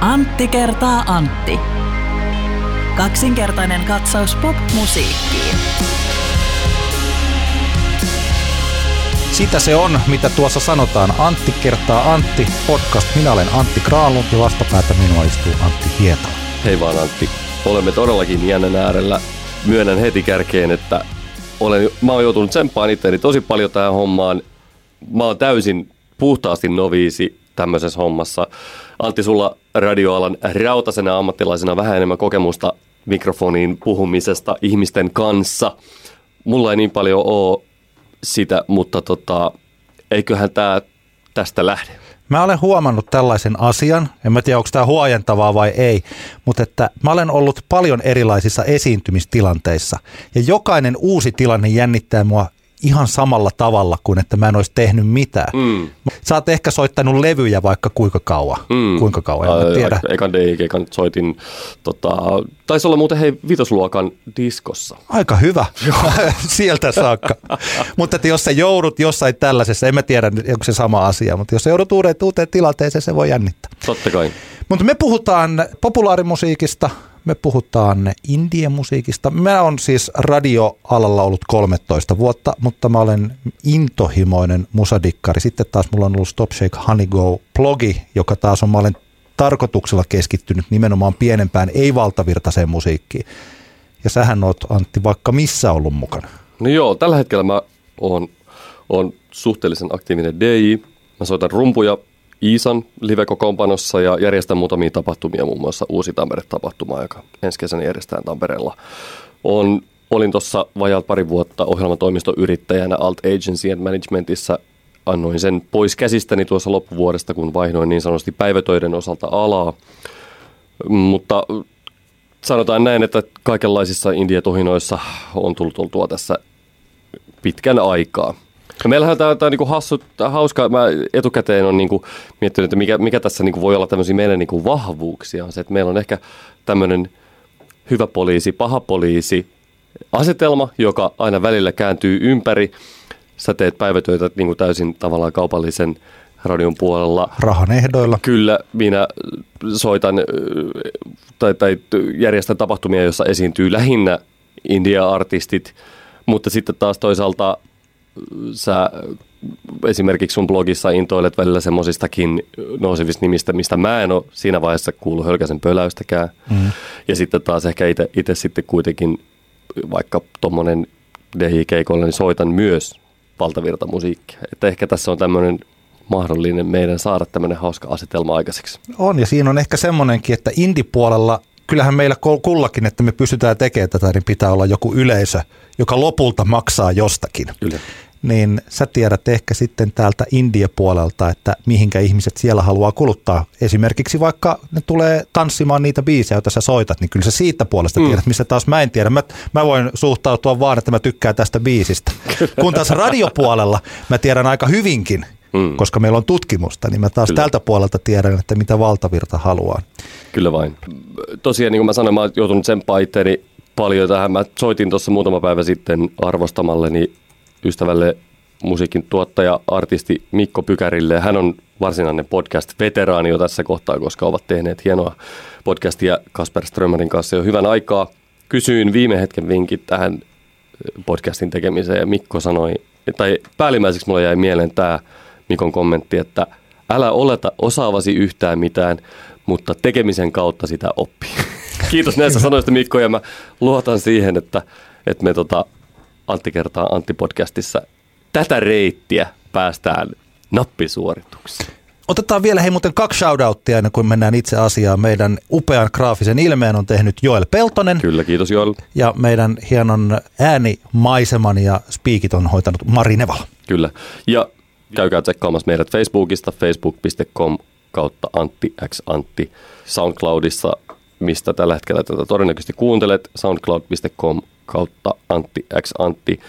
Antti kertaa Antti. Kaksinkertainen katsaus pop-musiikkiin. Sitä se on, mitä tuossa sanotaan. Antti kertaa Antti podcast. Minä olen Antti Kraalun ja vastapäätä minua istuu Antti Hietala. Hei vaan Antti, olemme todellakin jännän äärellä. Myönnän heti kärkeen, että olen, mä oon joutunut tsemppaan itseäni tosi paljon tähän hommaan. Mä oon täysin puhtaasti noviisi tämmöisessä hommassa. Antti, sulla radioalan rautasena ammattilaisena vähän enemmän kokemusta mikrofoniin puhumisesta ihmisten kanssa. Mulla ei niin paljon ole sitä, mutta tota, eiköhän tämä tästä lähde. Mä olen huomannut tällaisen asian, en mä tiedä onko tämä huojentavaa vai ei, mutta että mä olen ollut paljon erilaisissa esiintymistilanteissa ja jokainen uusi tilanne jännittää mua ihan samalla tavalla kuin että mä en olisi tehnyt mitään. Mm. Sä oot ehkä soittanut levyjä vaikka kuinka kauan. Mm. Kuinka kauan, en mä tiedä. Ekan DJ-ekan soitin, tota, taisi olla muuten hei vitosluokan diskossa. Aika hyvä, sieltä saakka. mutta että jos sä joudut jossain tällaisessa, en mä tiedä onko se sama asia, mutta jos sä joudut uuteen, uuteen tilanteeseen, se voi jännittää. Totta kai. Mutta me puhutaan populaarimusiikista, me puhutaan indie-musiikista. Mä on siis radioalalla ollut 13 vuotta, mutta mä olen intohimoinen musadikkari. Sitten taas mulla on ollut Stop Shake Honey Go blogi, joka taas on, mä olen tarkoituksella keskittynyt nimenomaan pienempään, ei-valtavirtaiseen musiikkiin. Ja sähän oot Antti vaikka missä ollut mukana. No joo, tällä hetkellä mä oon, oon suhteellisen aktiivinen DJ. Mä soitan rumpuja Iisan live-kokoonpanossa ja järjestän muutamia tapahtumia, muun muassa Uusi Tampere-tapahtuma, joka ensi kesänä järjestetään Tampereella. On, olin tuossa vajaat pari vuotta ohjelmatoimistoyrittäjänä Alt Agency and Managementissa. Annoin sen pois käsistäni tuossa loppuvuodesta, kun vaihdoin niin sanotusti päivätöiden osalta alaa. Mutta sanotaan näin, että kaikenlaisissa indietohinoissa on tullut oltua tässä pitkän aikaa. No meillähän tämä, tämä on niin hassu, tämä hauska. Mä etukäteen on niin miettinyt, että mikä, mikä tässä niin voi olla tämmöisiä meidän niin vahvuuksia. On se, että meillä on ehkä tämmöinen hyvä poliisi, paha poliisi asetelma, joka aina välillä kääntyy ympäri. Sä teet päivätöitä niin kuin täysin tavallaan kaupallisen radion puolella. Rahan ehdoilla. Kyllä, minä soitan tai, tai järjestän tapahtumia, joissa esiintyy lähinnä India-artistit, mutta sitten taas toisaalta sä esimerkiksi sun blogissa intoilet välillä semmoisistakin nousevista nimistä, mistä mä en ole siinä vaiheessa kuullut hölkäsen pöläystäkään. Mm. Ja sitten taas ehkä itse sitten kuitenkin vaikka tuommoinen DJ-keikolla, niin soitan myös valtavirta musiikkia. Että ehkä tässä on tämmöinen mahdollinen meidän saada tämmöinen hauska asetelma aikaiseksi. On, ja siinä on ehkä semmoinenkin, että indipuolella, kyllähän meillä kullakin, että me pystytään tekemään tätä, niin pitää olla joku yleisö, joka lopulta maksaa jostakin. Kyllä niin sä tiedät ehkä sitten täältä India-puolelta, että mihinkä ihmiset siellä haluaa kuluttaa. Esimerkiksi vaikka ne tulee tanssimaan niitä biisejä, joita sä soitat, niin kyllä sä siitä puolesta mm. tiedät, missä taas mä en tiedä. Mä, mä voin suhtautua vaan, että mä tykkään tästä biisistä. Kun taas radiopuolella mä tiedän aika hyvinkin, mm. koska meillä on tutkimusta, niin mä taas Kyllä. tältä puolelta tiedän, että mitä valtavirta haluaa. Kyllä vain. Tosiaan, niin kuin mä sanoin, mä oon joutunut sen itseäni paljon tähän. Mä soitin tuossa muutama päivä sitten arvostamalleni ystävälle musiikin tuottaja, artisti Mikko Pykärille. Hän on varsinainen podcast-veteraani jo tässä kohtaa, koska ovat tehneet hienoa podcastia Kasper Strömerin kanssa jo hyvän aikaa. Kysyin viime hetken vinkit tähän podcastin tekemiseen ja Mikko sanoi, tai päällimmäiseksi mulle jäi mieleen tämä Mikon kommentti, että älä oleta osaavasi yhtään mitään, mutta tekemisen kautta sitä oppii. Kiitos näistä sanoista Mikko ja mä luotan siihen, että, että me tota, Antti kertaa Antti-podcastissa tätä reittiä päästään nappisuorituksiin. Otetaan vielä hei muuten kaksi shoutouttia ennen kuin mennään itse asiaan. Meidän upean graafisen ilmeen on tehnyt Joel Peltonen. Kyllä, kiitos Joel. Ja meidän hienon äänimaiseman ja speakit on hoitanut Mari Nevala. Kyllä. Ja käykää tsekkaamassa meidät Facebookista, facebook.com kautta Antti X Antti. SoundCloudissa, mistä tällä hetkellä tätä todennäköisesti kuuntelet, soundcloud.com kautta Antti X Antti.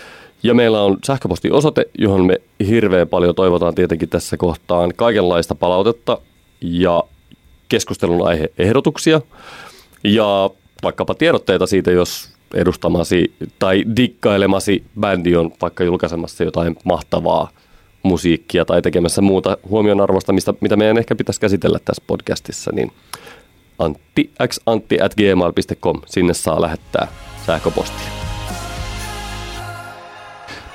Ja meillä on sähköpostiosoite, johon me hirveän paljon toivotaan tietenkin tässä kohtaan kaikenlaista palautetta ja keskustelun aiheehdotuksia ja vaikkapa tiedotteita siitä, jos edustamasi tai dikkailemasi bändi on vaikka julkaisemassa jotain mahtavaa musiikkia tai tekemässä muuta huomionarvosta, mistä, mitä meidän ehkä pitäisi käsitellä tässä podcastissa, niin antti, xantti at gmail.com. Sinne saa lähettää sähköpostia.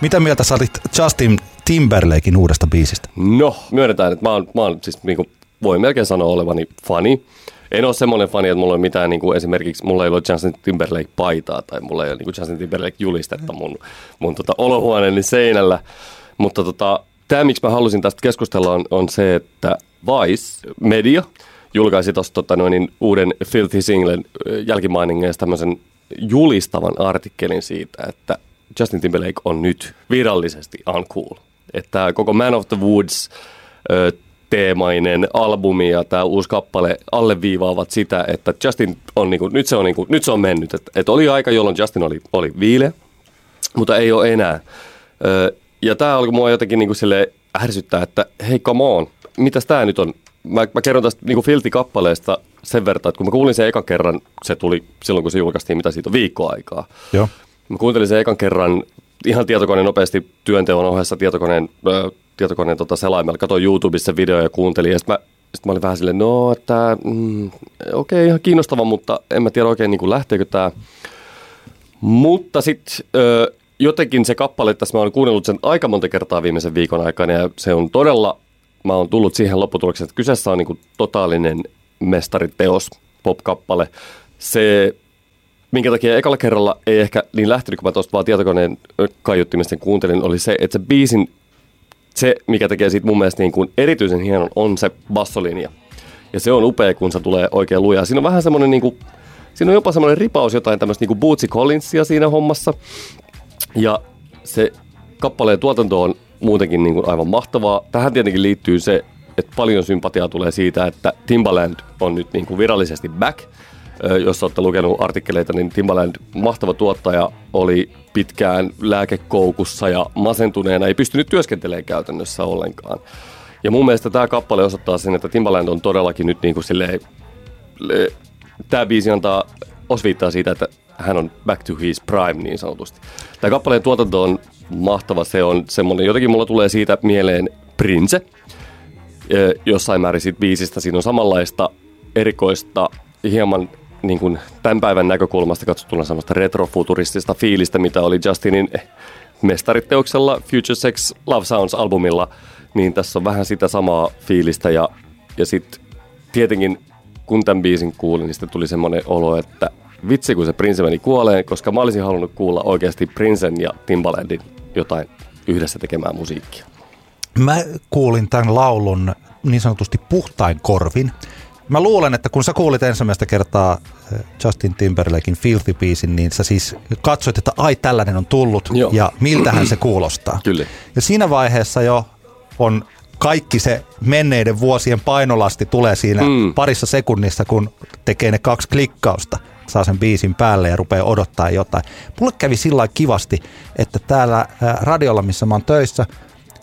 Mitä mieltä sä olit Justin Timberlakein uudesta biisistä? No, myönnetään, että mä oon, mä oon siis niin kuin, voi melkein sanoa olevani fani. En ole semmoinen fani, että mulla on mitään, niin kuin esimerkiksi mulla ei ole Justin Timberlake-paitaa tai mulla ei ole niin kuin Justin Timberlake-julistetta mun, mun tota, olohuoneeni seinällä. Mutta tota, tämä, miksi mä halusin tästä keskustella, on, on se, että Vice Media julkaisi tuosta tota, noin, uuden Filthy Singlen jälkimainingeista tämmöisen julistavan artikkelin siitä, että Justin Timberlake on nyt virallisesti uncool. Että koko Man of the Woods ö, teemainen albumi ja tämä uusi kappale alleviivaavat sitä, että Justin on niinku, nyt se on, niinku, nyt se on mennyt. Että et oli aika, jolloin Justin oli, oli viile, mutta ei ole enää. Ö, ja tämä alkoi mua jotenkin niinku sille ärsyttää, että hei come on, mitäs tämä nyt on? Mä, mä kerron tästä niinku Filti-kappaleesta sen verran, että kun mä kuulin sen ekan kerran, se tuli silloin kun se julkaistiin, mitä siitä on viikkoaikaa. Joo. Mä kuuntelin sen ekan kerran ihan tietokoneen nopeasti työnteon ohessa tietokoneen, ö, tietokoneen tota selaimella. Katoin YouTubessa video ja kuuntelin ja sitten mä, sit mä olin vähän silleen, no että mm, okei okay, ihan kiinnostava, mutta en mä tiedä oikein niin lähteekö tämä. Mutta sitten jotenkin se kappale, tässä mä olen kuunnellut sen aika monta kertaa viimeisen viikon aikana ja se on todella, mä oon tullut siihen lopputulokseen, että kyseessä on niin totaalinen mestariteos, pop-kappale. Se minkä takia ekalla kerralla ei ehkä niin lähtenyt, kun mä tuosta vaan tietokoneen kaiuttimisten kuuntelin, oli se, että se biisin, se mikä tekee siitä mun mielestä niin kuin erityisen hienon, on se bassolinja. Ja se on upea, kun se tulee oikein lujaa. Siinä on vähän semmoinen, niin kuin, siinä on jopa semmoinen ripaus jotain tämmöistä niin kuin Bootsy Collinsia siinä hommassa. Ja se kappaleen tuotanto on muutenkin niin kuin aivan mahtavaa. Tähän tietenkin liittyy se, että paljon sympatiaa tulee siitä, että Timbaland on nyt niin kuin virallisesti back – jos olette lukenut artikkeleita, niin Timbaland, mahtava tuottaja, oli pitkään lääkekoukussa ja masentuneena ei pystynyt työskentelemään käytännössä ollenkaan. Ja mun mielestä tämä kappale osoittaa sen, että Timbaland on todellakin nyt niin kuin silleen, tämä biisi antaa osviittaa siitä, että hän on back to his prime niin sanotusti. Tämä kappaleen tuotanto on mahtava, se on semmoinen, jotenkin mulla tulee siitä mieleen Prince, jossain määrin siitä biisistä. Siinä on samanlaista erikoista, hieman niin kuin tämän päivän näkökulmasta katsottuna semmoista retrofuturistista fiilistä, mitä oli Justinin mestariteoksella Future Sex Love Sounds-albumilla, niin tässä on vähän sitä samaa fiilistä ja, ja sitten tietenkin kun tämän biisin kuulin, niin tuli semmoinen olo, että vitsi kun se Prince meni kuoleen, koska mä olisin halunnut kuulla oikeasti Princen ja Timbalandin jotain yhdessä tekemään musiikkia. Mä kuulin tämän laulun niin sanotusti puhtain korvin. Mä luulen, että kun sä kuulit ensimmäistä kertaa eh, Justin Timberlakein Filthy biisin, niin sä siis katsoit, että ai tällainen on tullut Joo. ja miltähän se kuulostaa. Kyllä. Ja siinä vaiheessa jo on kaikki se menneiden vuosien painolasti tulee siinä mm. parissa sekunnissa, kun tekee ne kaksi klikkausta saa sen biisin päälle ja rupeaa odottaa jotain. Mulle kävi sillä kivasti, että täällä eh, radiolla, missä mä oon töissä,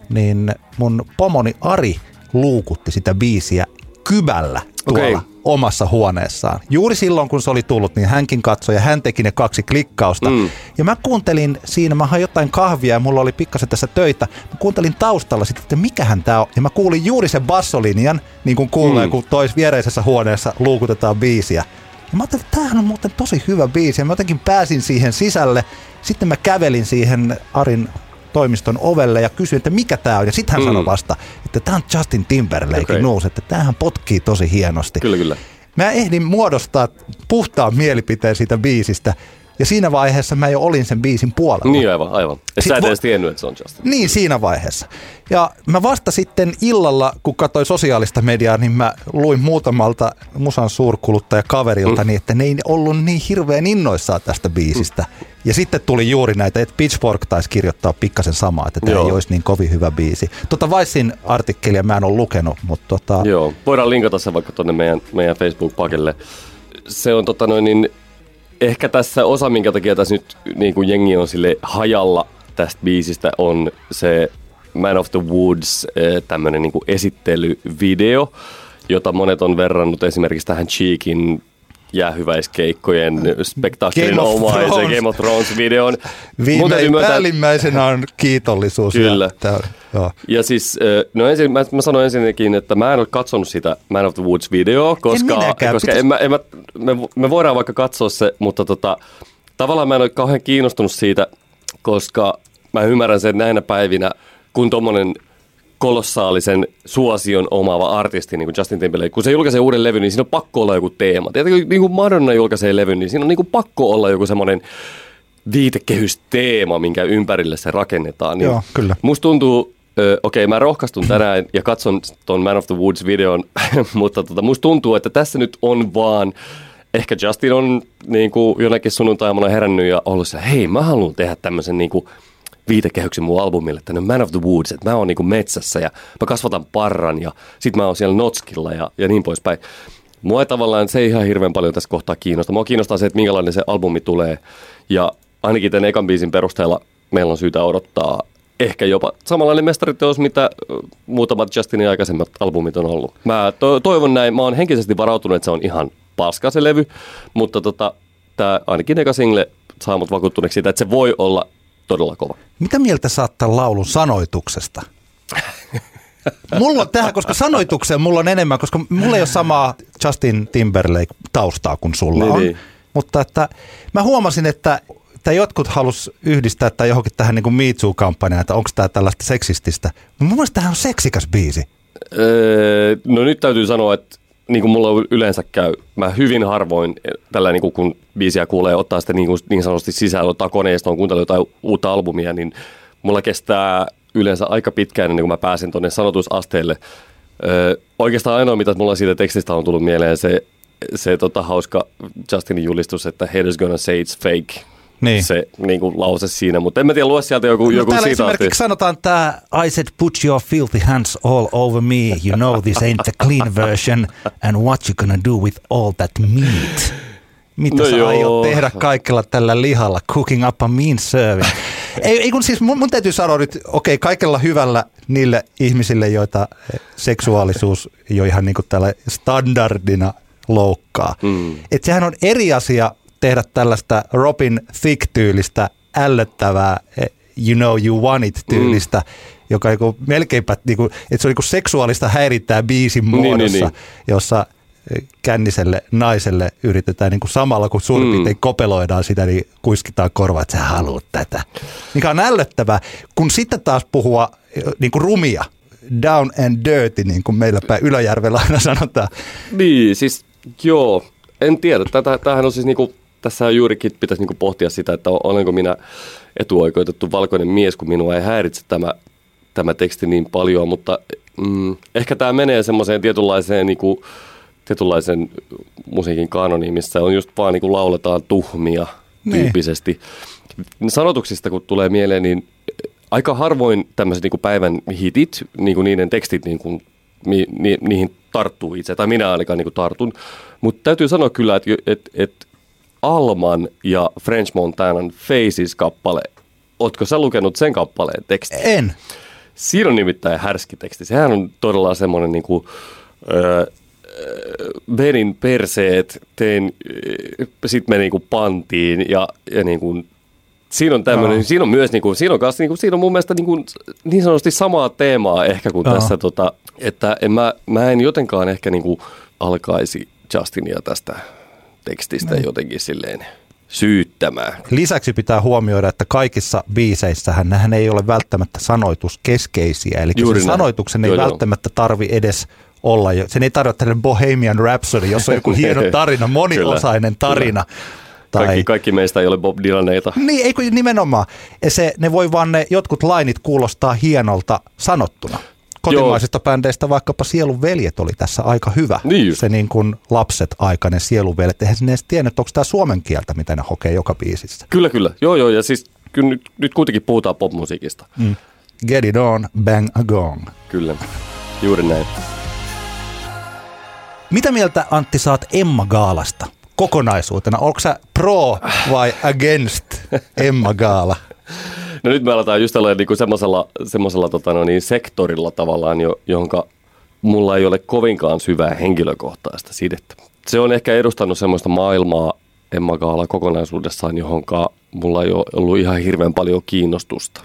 niin mun pomoni Ari luukutti sitä biisiä kybällä tuolla okay. omassa huoneessaan. Juuri silloin, kun se oli tullut, niin hänkin katsoi ja hän teki ne kaksi klikkausta. Mm. Ja mä kuuntelin siinä, mä hain jotain kahvia ja mulla oli pikkasen tässä töitä. Mä kuuntelin taustalla sitten, että mikähän tää on. Ja mä kuulin juuri sen bassolinjan, niin kuin kuulee, mm. kun tois viereisessä huoneessa luukutetaan biisiä. Ja mä ajattelin, että tämähän on muuten tosi hyvä biisi. Ja mä jotenkin pääsin siihen sisälle. Sitten mä kävelin siihen Arin toimiston ovelle ja kysyin, että mikä tämä on. Ja sitten hän mm. sanoi vasta, että tämä on Justin Timberlake okay. nuus, että tämähän potkii tosi hienosti. Kyllä, kyllä. Mä ehdin muodostaa puhtaan mielipiteen siitä biisistä. Ja siinä vaiheessa mä jo olin sen biisin puolella. Niin aivan, aivan. Ja sä et edes tiennyt, että se on Justin. Niin, siinä vaiheessa. Ja mä vasta sitten illalla, kun katsoin sosiaalista mediaa, niin mä luin muutamalta musan suurkuluttajakaverilta, mm. niin että ne ei ollut niin hirveän innoissaan tästä biisistä. Mm. Ja sitten tuli juuri näitä, että Pitchfork taisi kirjoittaa pikkasen samaa, että tämä ei olisi niin kovin hyvä biisi. Tota Vicein artikkelia mä en ole lukenut, mutta tota... Joo, voidaan linkata se vaikka tuonne meidän, meidän Facebook-pakelle. Se on tota noin niin, ehkä tässä osa, minkä takia tässä nyt niin kuin jengi on sille hajalla tästä biisistä, on se Man of the Woods eh, tämmöinen niin esittelyvideo, jota monet on verrannut esimerkiksi tähän Cheekin jäähyväiskeikkojen spektaakkelin omaisen. Game of Thrones-videon. Mun Viime, täytyy myöntää- päällimmäisenä on kiitollisuus. Kyllä. Ja, joo. Ja siis, no ensin, mä, mä sanoin ensinnäkin, että mä en ole katsonut sitä Man of the Woods-videoa, koska, minäkään. koska Pitäis- en mä, en mä, me, me voidaan vaikka katsoa se, mutta tota, tavallaan mä en ole kauhean kiinnostunut siitä, koska mä ymmärrän sen näinä päivinä, kun tommonen kolossaalisen suosion omaava artisti, niin kuin Justin Timberlake, kun se julkaisee uuden levyn, niin siinä on pakko olla joku teema. Tietenkin niin kuin Madonna julkaisee levyn, niin siinä on niin kuin pakko olla joku semmoinen viitekehysteema, minkä ympärille se rakennetaan. Niin Joo, kyllä. Musta tuntuu, okei mä rohkaistun tänään ja katson ton Man of the Woods videon, mutta tota, musta tuntuu, että tässä nyt on vaan, ehkä Justin on niin kuin jonakin sunnuntaimana herännyt ja ollut se, hei mä haluan tehdä tämmöisen niin kuin viitekehyksen mun albumille, tänne Man of the Woods, että mä oon niinku metsässä ja mä kasvatan parran ja sit mä oon siellä notskilla ja, ja niin poispäin. Mua ei tavallaan se ei ihan hirveän paljon tässä kohtaa kiinnosta. Mua kiinnostaa se, että minkälainen se albumi tulee ja ainakin tämän ekan biisin perusteella meillä on syytä odottaa ehkä jopa samanlainen mestariteos, mitä muutamat Justinin aikaisemmat albumit on ollut. Mä to- toivon näin, mä oon henkisesti varautunut, että se on ihan paska se levy, mutta tota, tää ainakin eka single saa mut vakuuttuneeksi siitä, että se voi olla todella kova. Mitä mieltä saat tämän laulun sanoituksesta? Mulla on tähän, koska sanoitukseen mulla on enemmän, koska mulla ei ole samaa Justin Timberlake taustaa kuin sulla Niin, on. niin. Mutta että mä huomasin, että, että jotkut halus yhdistää tai johonkin tähän niin kuin Me Too-kampanjaan, että onko tämä tällaista seksististä. Mun mielestä tämähän on seksikäs biisi. Öö, no nyt täytyy sanoa, että niin kuin mulla yleensä käy, mä hyvin harvoin tällä niin kuin kun biisiä kuulee, ottaa sitä niin, kuin, niin sanotusti ottaa koneistoon, kuuntella jotain uutta albumia, niin mulla kestää yleensä aika pitkään ennen kuin mä pääsen tuonne sanotusasteelle. Öö, oikeastaan ainoa, mitä mulla siitä tekstistä on tullut mieleen, se, se tota, hauska Justinin julistus, että haters gonna say it's fake. Niin. Se niin kuin, lause siinä, mutta en mä tiedä, lue sieltä joku, No joku täällä sitaatti. esimerkiksi sanotaan tämä I said put your filthy hands all over me. You know this ain't the clean version. And what you gonna do with all that meat? Mitä No sä joo. aiot tehdä kaikella tällä lihalla? Cooking up a mean serving. ei, ei kun siis mun, mun täytyy sanoa nyt, okei, kaikella hyvällä niille ihmisille, joita seksuaalisuus jo ihan niin kuin tällä standardina loukkaa. Mm. Et sehän on eri asia tehdä tällaista Robin Thicke-tyylistä ällöttävää eh, you know you want it-tyylistä, mm. joka niinku melkeinpä, niinku, että se on niinku seksuaalista häirintää biisin Niin, niin, muodossa, niin. jossa eh, känniselle naiselle yritetään niinku samalla kun suurin Mm. piirtein kopeloidaan sitä, niin kuiskitaan korva, että sä haluat tätä. Mikä on ällöttävää, kun sitten taas puhua eh, niinku rumia, down and dirty, niin kuin meillä päin Ylöjärvellä aina sanotaan. Niin, siis joo, en tiedä. Tätä, tämähän on siis niinku, tässä juurikin pitäisi niinku pohtia sitä, että olenko minä etuoikeutettu valkoinen mies, kun minua ei häiritse tämä, tämä teksti niin paljon, mutta mm, ehkä tämä menee semmoiseen tietynlaiseen niinku, tietynlaisen musiikin kanoniin, missä on just vaan niinku lauletaan tuhmia Niin. tyyppisesti. Sanotuksista kun tulee mieleen, niin aika harvoin tämmöiset niinku päivän hitit, niinku niiden tekstit, niinku, mi, ni, niihin tarttuu itse, tai minä ainakaan niinku tartun. Mutta täytyy sanoa kyllä, että et, et Alman ja French Montanan Faces-kappale, ootko sä lukenut sen kappaleen tekstin? En. Siinä on nimittäin härski teksti. Sehän on todella semmoinen niin kuin, öö, venin perseet, tein, sitten me niin kuin pantiin ja, ja niin kuin, siinä on tämmöinen, Joo. siinä on myös, niin kuin, siinä on, kanssa, niin kuin, siinä on mun mielestä niin, kuin, niin sanotusti samaa teemaa ehkä kuin Joo. tässä, tota, että en mä, mä en jotenkaan ehkä niin kuin alkaisi Justinia tästä tekstistä Niin. jotenkin silleen syyttämään. Lisäksi pitää huomioida, että kaikissa biiseissähän nehän ei ole välttämättä sanoituskeskeisiä. Eli Juuri sen näin. sanoituksen ei Joo, välttämättä tarvi edes olla. Sen ei tarvitse tällainen Bohemian Rhapsody, jossa on joku hieno tarina, moniosainen Kyllä, tarina. Tai, Kaikki, kaikki meistä ei ole Bob Dylaneita. Niin, ei kun nimenomaan. Se, ne voi vaan ne jotkut lainit kuulostaa hienolta sanottuna. Kotimaisista bändeistä vaikkapa Sielun veljet oli tässä aika hyvä. Niin just. Se niin kuin lapset aikainen Sielun veljet. Eihän sinne edes tiennyt, että onko tämä suomen kieltä, mitä ne hokee joka biisissä. Kyllä, kyllä. Joo, joo. Ja siis kyllä nyt, nyt kuitenkin puhutaan popmusiikista. Mm. Get it on, bang a gong. Kyllä. Juuri näin. Mitä mieltä Antti saat Emma Gaalasta kokonaisuutena? Onko sä pro vai against Emma Gaala? No nyt me aletaan just olla niinku semmoisella, semmoisella tota no niin, sektorilla tavallaan, jo, jonka mulla ei ole kovinkaan syvää henkilökohtaista sidettä. se on ehkä edustanut semmoista maailmaa Emma Gaala kokonaisuudessaan, johonka mulla ei ole ollut ihan hirveän paljon kiinnostusta.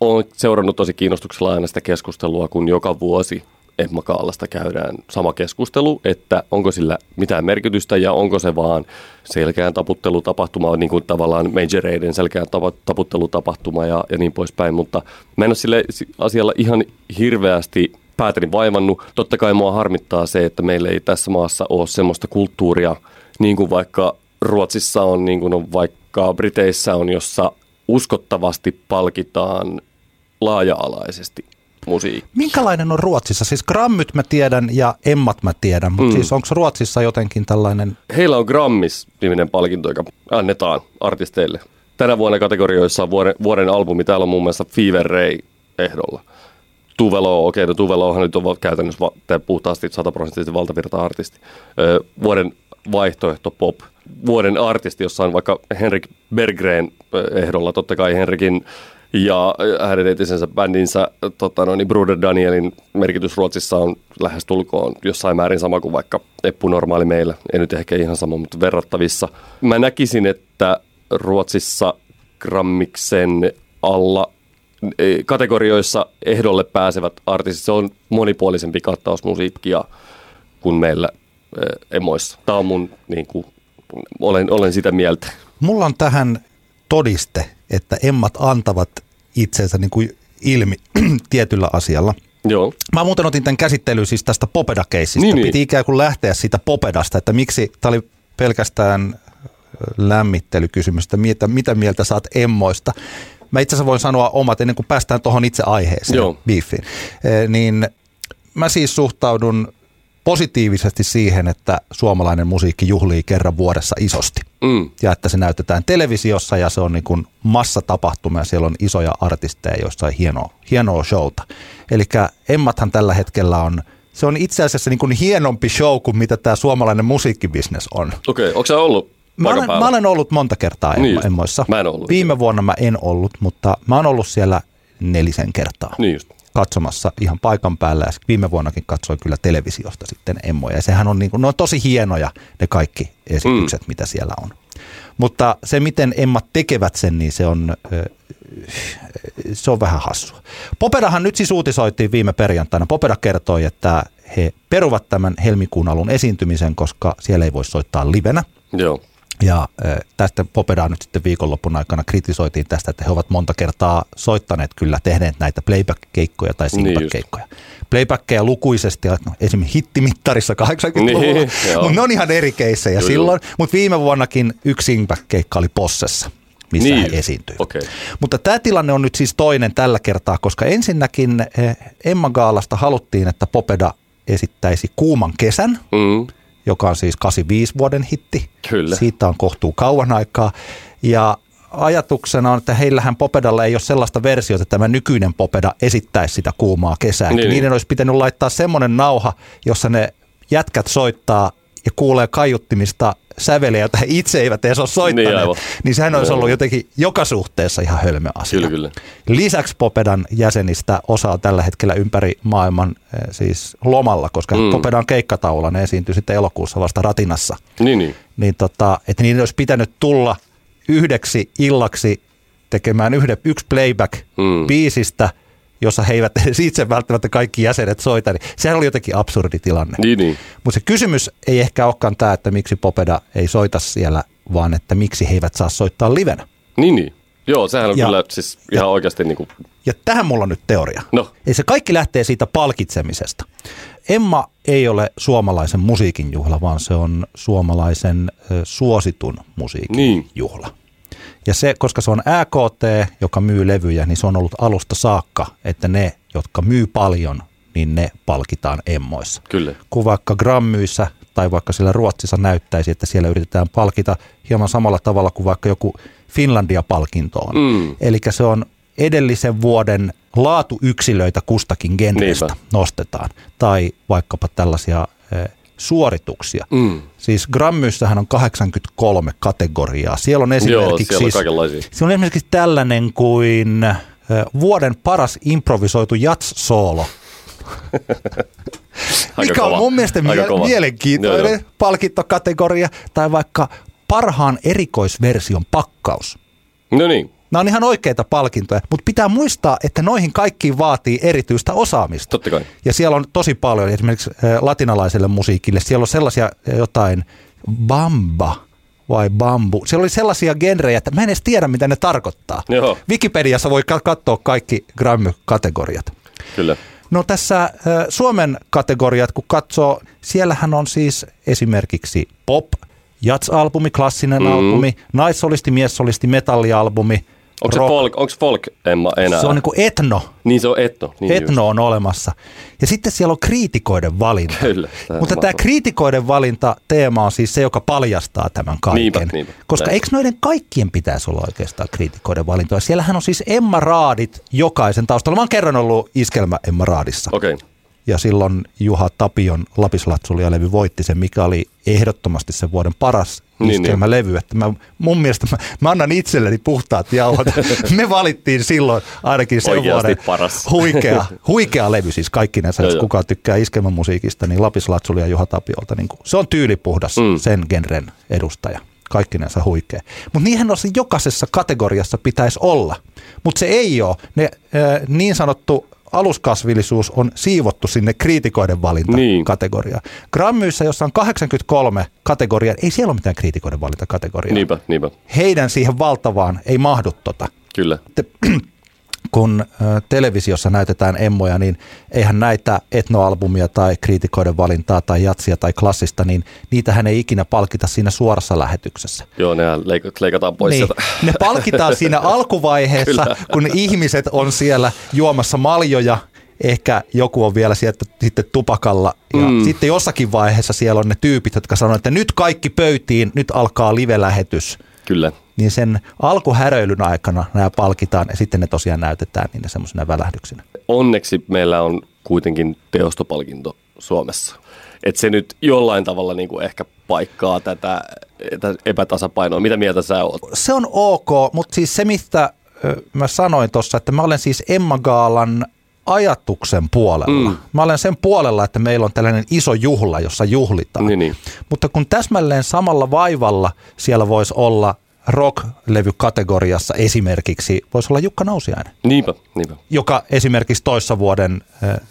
Olen seurannut tosi kiinnostuksella aina sitä keskustelua, kun joka vuosi Emma Kaalasta käydään sama keskustelu, että onko sillä mitään merkitystä ja onko se vaan selkeän taputtelutapahtuma, niin kuin tavallaan majoreiden selkeän taputtelutapahtuma ja, ja niin poispäin, mutta mä en ole sille asialla ihan hirveästi päätäni vaivannut. Totta kai mua harmittaa se, että meillä ei tässä maassa ole semmoista kulttuuria, niin kuin vaikka Ruotsissa on, niin kuin on vaikka Briteissä on, jossa uskottavasti palkitaan laaja-alaisesti musiikki. Minkälainen on Ruotsissa? Siis Grammyt mä tiedän ja Emmat mä tiedän, mutta mm. siis onko Ruotsissa jotenkin tällainen? Heillä on Grammis-niminen palkinto, joka annetaan artisteille. Tänä vuonna kategorioissa on vuoden, vuoden albumi. Täällä on muun muassa Fever Ray ehdolla. Tuvelo, okei, okay, no Tuvelohan nyt on käytännössä va- puhtaasti sataprosenttisesti valtavirta-artisti. Öö, vuoden vaihtoehto pop. Vuoden artisti, jossa on vaikka Henrik Berggren ehdolla. Totta kai Henrikin ja hänen entisensä bändinsä tota, no, niin Bruder Danielin merkitys Ruotsissa on lähes tulkoon jossain määrin sama kuin vaikka Eppu Normaali meillä. Ei nyt ehkä ihan sama, mutta verrattavissa. Mä näkisin, että Ruotsissa Grammiksen alla e, kategorioissa ehdolle pääsevät artistit, se on monipuolisempi kattaus musiikkia kuin meillä e, emoissa. Tämä on mun, niin kuin, olen, olen sitä mieltä. Mulla on tähän todiste, että emmat antavat itsensä niin kuin ilmi tietyllä asialla. Joo. Mä muuten otin tämän käsittelyyn siis tästä Popeda-keissistä. Niin, niin. Piti niin. ikään kuin lähteä siitä Popedasta, että miksi, tämä oli pelkästään lämmittelykysymys, että mitä, mitä mieltä saat emmoista. Mä itse asiassa voin sanoa omat ennen kuin päästään tuohon itse aiheeseen, Joo. beefiin. E, niin mä siis suhtaudun positiivisesti siihen, että suomalainen musiikki juhlii kerran vuodessa isosti. Mm. Ja että se näytetään televisiossa ja se on niin kuin massatapahtuma ja siellä on isoja artisteja, joissa on hienoa, hienoa showta. Eli Emmathan tällä hetkellä on se on itse asiassa niin kuin hienompi show kuin mitä tämä suomalainen musiikkibisnes on. Okei, okay. onko se ollut Mä olen, mä olen ollut monta kertaa niin Emmoissa. Mä en ollut. Viime vuonna mä en ollut, mutta mä oon ollut siellä nelisen kertaa. Niin just katsomassa ihan paikan päällä ja viime vuonnakin katsoin kyllä televisiosta sitten Emmoja. Ja sehän on, niin kuin, ne on tosi hienoja ne kaikki esitykset, mm. mitä siellä on. Mutta se, miten Emmat tekevät sen, niin se on, se on vähän hassua. Popedahan nyt siis uutisoitiin viime perjantaina. Popeda kertoi, että he peruvat tämän helmikuun alun esiintymisen, koska siellä ei voi soittaa livenä. Joo. Ja tästä Popedaa nyt sitten viikonloppun aikana kritisoitiin tästä, että he ovat monta kertaa soittaneet kyllä, tehneet näitä playback-keikkoja tai niin singback-keikkoja. Niin Playbackkejä lukuisesti, no, esimerkiksi hittimittarissa 80-luvulla, niin, mutta ne on ihan eri keissejä silloin. Mutta viime vuonnakin yksi singback-keikka oli Possessa missä niin. hän esiintyi. Okay. Mutta tämä tilanne on nyt siis toinen tällä kertaa, koska ensinnäkin Emma Gaalasta haluttiin, että Popeda esittäisi kuuman kesän. Mm joka on siis 85 vuoden hitti. Kyllä. Siitä on kohtuu kauan aikaa. Ja ajatuksena on, että heillähän Popedalla ei ole sellaista versiota, että tämä nykyinen Popeda esittäisi sitä kuumaa kesää. Niin. Niiden olisi pitänyt laittaa semmoinen nauha, jossa ne jätkät soittaa ja kuulee kaiuttimista säveliä, joita he itse eivät edes ole soittaneet, niin, niin sehän olisi ollut jotenkin joka suhteessa ihan hölmö asia. Kyllä, kyllä. Lisäksi Popedan jäsenistä osaa tällä hetkellä ympäri maailman eh, siis lomalla, koska mm. Popedan keikkataula, ne esiintyy sitten elokuussa vasta Ratinassa. Niin, niin. niin tota, että niiden olisi pitänyt tulla yhdeksi illaksi tekemään yhden, yksi playback mm. biisistä – jossa he eivät edes itse välttämättä kaikki jäsenet soita, niin sehän oli jotenkin absurdi tilanne. Niin, niin. Mutta se kysymys ei ehkä olekaan tämä, että miksi Popeda ei soita siellä, vaan että miksi he eivät saa soittaa livenä. Niin, niin. Joo, sehän on ja, kyllä siis ihan ja, oikeasti niin kuin... Ja tähän mulla on nyt teoria. No. Ei se kaikki lähtee siitä palkitsemisesta. Emma ei ole suomalaisen musiikin juhla, vaan se on suomalaisen suositun musiikin niin. juhla. Ja se, koska se on AKT, joka myy levyjä, niin se on ollut alusta saakka, että ne, jotka myy paljon, niin ne palkitaan emmoissa. Kyllä. Kun vaikka Grammyissä tai vaikka siellä Ruotsissa näyttäisi, että siellä yritetään palkita hieman samalla tavalla kuin vaikka joku Finlandia-palkinto on. Mm. Eli se on edellisen vuoden laatuyksilöitä kustakin genrestä Niinpä. nostetaan. Tai vaikkapa tällaisia eh, suorituksia. Mm. Siis Grammyssähän on 83 kategoriaa. Siellä on esimerkiksi, Joo, siellä on, siis, siellä on esimerkiksi tällainen kuin vuoden paras improvisoitu jats-soolo. mikä on mun mielestä mie- mielenkiintoinen joo, joo. palkintokategoria, tai vaikka parhaan erikoisversion pakkaus. No niin. Nämä on ihan oikeita palkintoja, mutta pitää muistaa, että noihin kaikkiin vaatii erityistä osaamista. Totta kai. Ja siellä on tosi paljon esimerkiksi latinalaiselle musiikille. Siellä on sellaisia jotain bamba, vai bambu. Siellä oli sellaisia genrejä, että mä en edes tiedä, mitä ne tarkoittaa. Joo. Wikipediassa voi katsoa kaikki Grammy-kategoriat. Kyllä. No tässä Suomen kategoriat, kun katsoo, siellähän on siis esimerkiksi pop, jats-albumi, klassinen mm. albumi, naissolisti, miessolisti, metallialbumi – Onko se folk, onko folk Emma enää? Se on niin kuin etno. Niin se on etno. Niin etno just. on olemassa. Ja sitten siellä on kriitikoiden valinta. Kyllä. Mutta tämä kriitikoiden valinta teema on siis se, joka paljastaa tämän kaiken. Niinpä, niinpä. Koska Näin. eikö noiden kaikkien pitäisi olla oikeastaan kriitikoiden valintoja? Siellähän on siis Emma Raadit jokaisen taustalla. Mä oon kerran ollut iskelmä Emma Raadissa. Okei. Okay ja silloin Juha Tapion Lapislatsulia-levy voitti sen, mikä oli ehdottomasti sen vuoden paras niin. Niin. Että mä, mun mielestä mä, mä annan itselleni puhtaat jauhot. Me valittiin silloin ainakin sen Oikeasti vuoden paras. huikea, huikea levy, siis kaikki näissä, jos kukaan tykkää iskelmämusiikista, niin Lapislatsulia Juha Tapiolta, niin se on tyylipuhdas mm. sen genren edustaja kaikkinensa huikea. Mutta niinhän on jokaisessa kategoriassa pitäisi olla. Mutta se ei ole. Ne äh, niin sanottu aluskasvillisuus on siivottu sinne kriitikoiden valintakategoriaan. Niin. Grammyissä, jossa on 83 kategoriaa, ei siellä ole mitään kriitikoiden valintakategoriaa. Niinpä, niinpä. Heidän siihen valtavaan ei mahdu tota. Kyllä. Te, kun televisiossa näytetään emmoja, niin eihän näitä etnoalbumia tai kriitikoiden valintaa tai jatsia tai klassista, niin niitähän ei ikinä palkita siinä suorassa lähetyksessä. Joo, ne leikataan pois niin, sieltä. Ne palkitaan siinä alkuvaiheessa, Kyllä. kun ihmiset on siellä juomassa maljoja, ehkä joku on vielä sieltä sitten tupakalla. Ja mm. sitten jossakin vaiheessa siellä on ne tyypit, jotka sanoo, että nyt kaikki pöytiin, nyt alkaa live-lähetys. Kyllä niin sen alkuhäröilyn aikana nämä palkitaan ja sitten ne tosiaan näytetään niin semmoisena välähdyksinä. Onneksi meillä on kuitenkin teostopalkinto Suomessa. Että se nyt jollain tavalla niin kuin ehkä paikkaa tätä, tätä epätasapainoa. Mitä mieltä sä oot? Se on ok, mutta siis se, mistä mä sanoin tuossa, että mä olen siis Emma Gaalan ajatuksen puolella. Mm. Mä olen sen puolella, että meillä on tällainen iso juhla, jossa juhlitaan. Niin, niin. Mutta kun täsmälleen samalla vaivalla siellä voisi olla rock-levykategoriassa esimerkiksi voisi olla Jukka Nousiainen. Niinpä, niinpä. Joka esimerkiksi toissa vuoden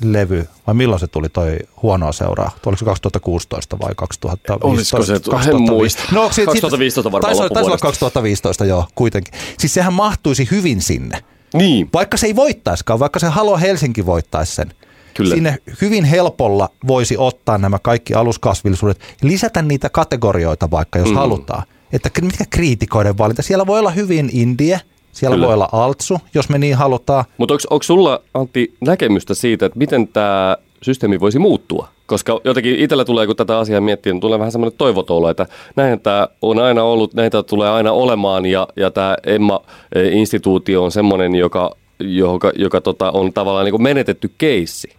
levy, vai milloin se tuli toi huonoa seuraa? Oliko se 2016 vai 2015? Olisiko se? 2015. No, se, 2015 varmaan taisi, taisi olla 2015, joo, kuitenkin. Siis sehän mahtuisi hyvin sinne. Niin. Vaikka se ei voittaiskaan, vaikka se Halo Helsinki voittaisi sen. Kyllä. Sinne hyvin helpolla voisi ottaa nämä kaikki aluskasvillisuudet, lisätä niitä kategorioita vaikka, jos mm. halutaan että mikä kriitikoiden valinta. Siellä voi olla hyvin indie, siellä Kyllä. voi olla altsu, jos me niin halutaan. Mutta onko sulla, Antti, näkemystä siitä, että miten tämä systeemi voisi muuttua? Koska jotenkin itsellä tulee, kun tätä asiaa miettii, niin tulee vähän semmoinen toivotolo, että näin tämä on aina ollut, näitä tulee aina olemaan ja, ja tämä Emma-instituutio on semmoinen, joka, joka, joka tota, on tavallaan niin kuin menetetty keissi.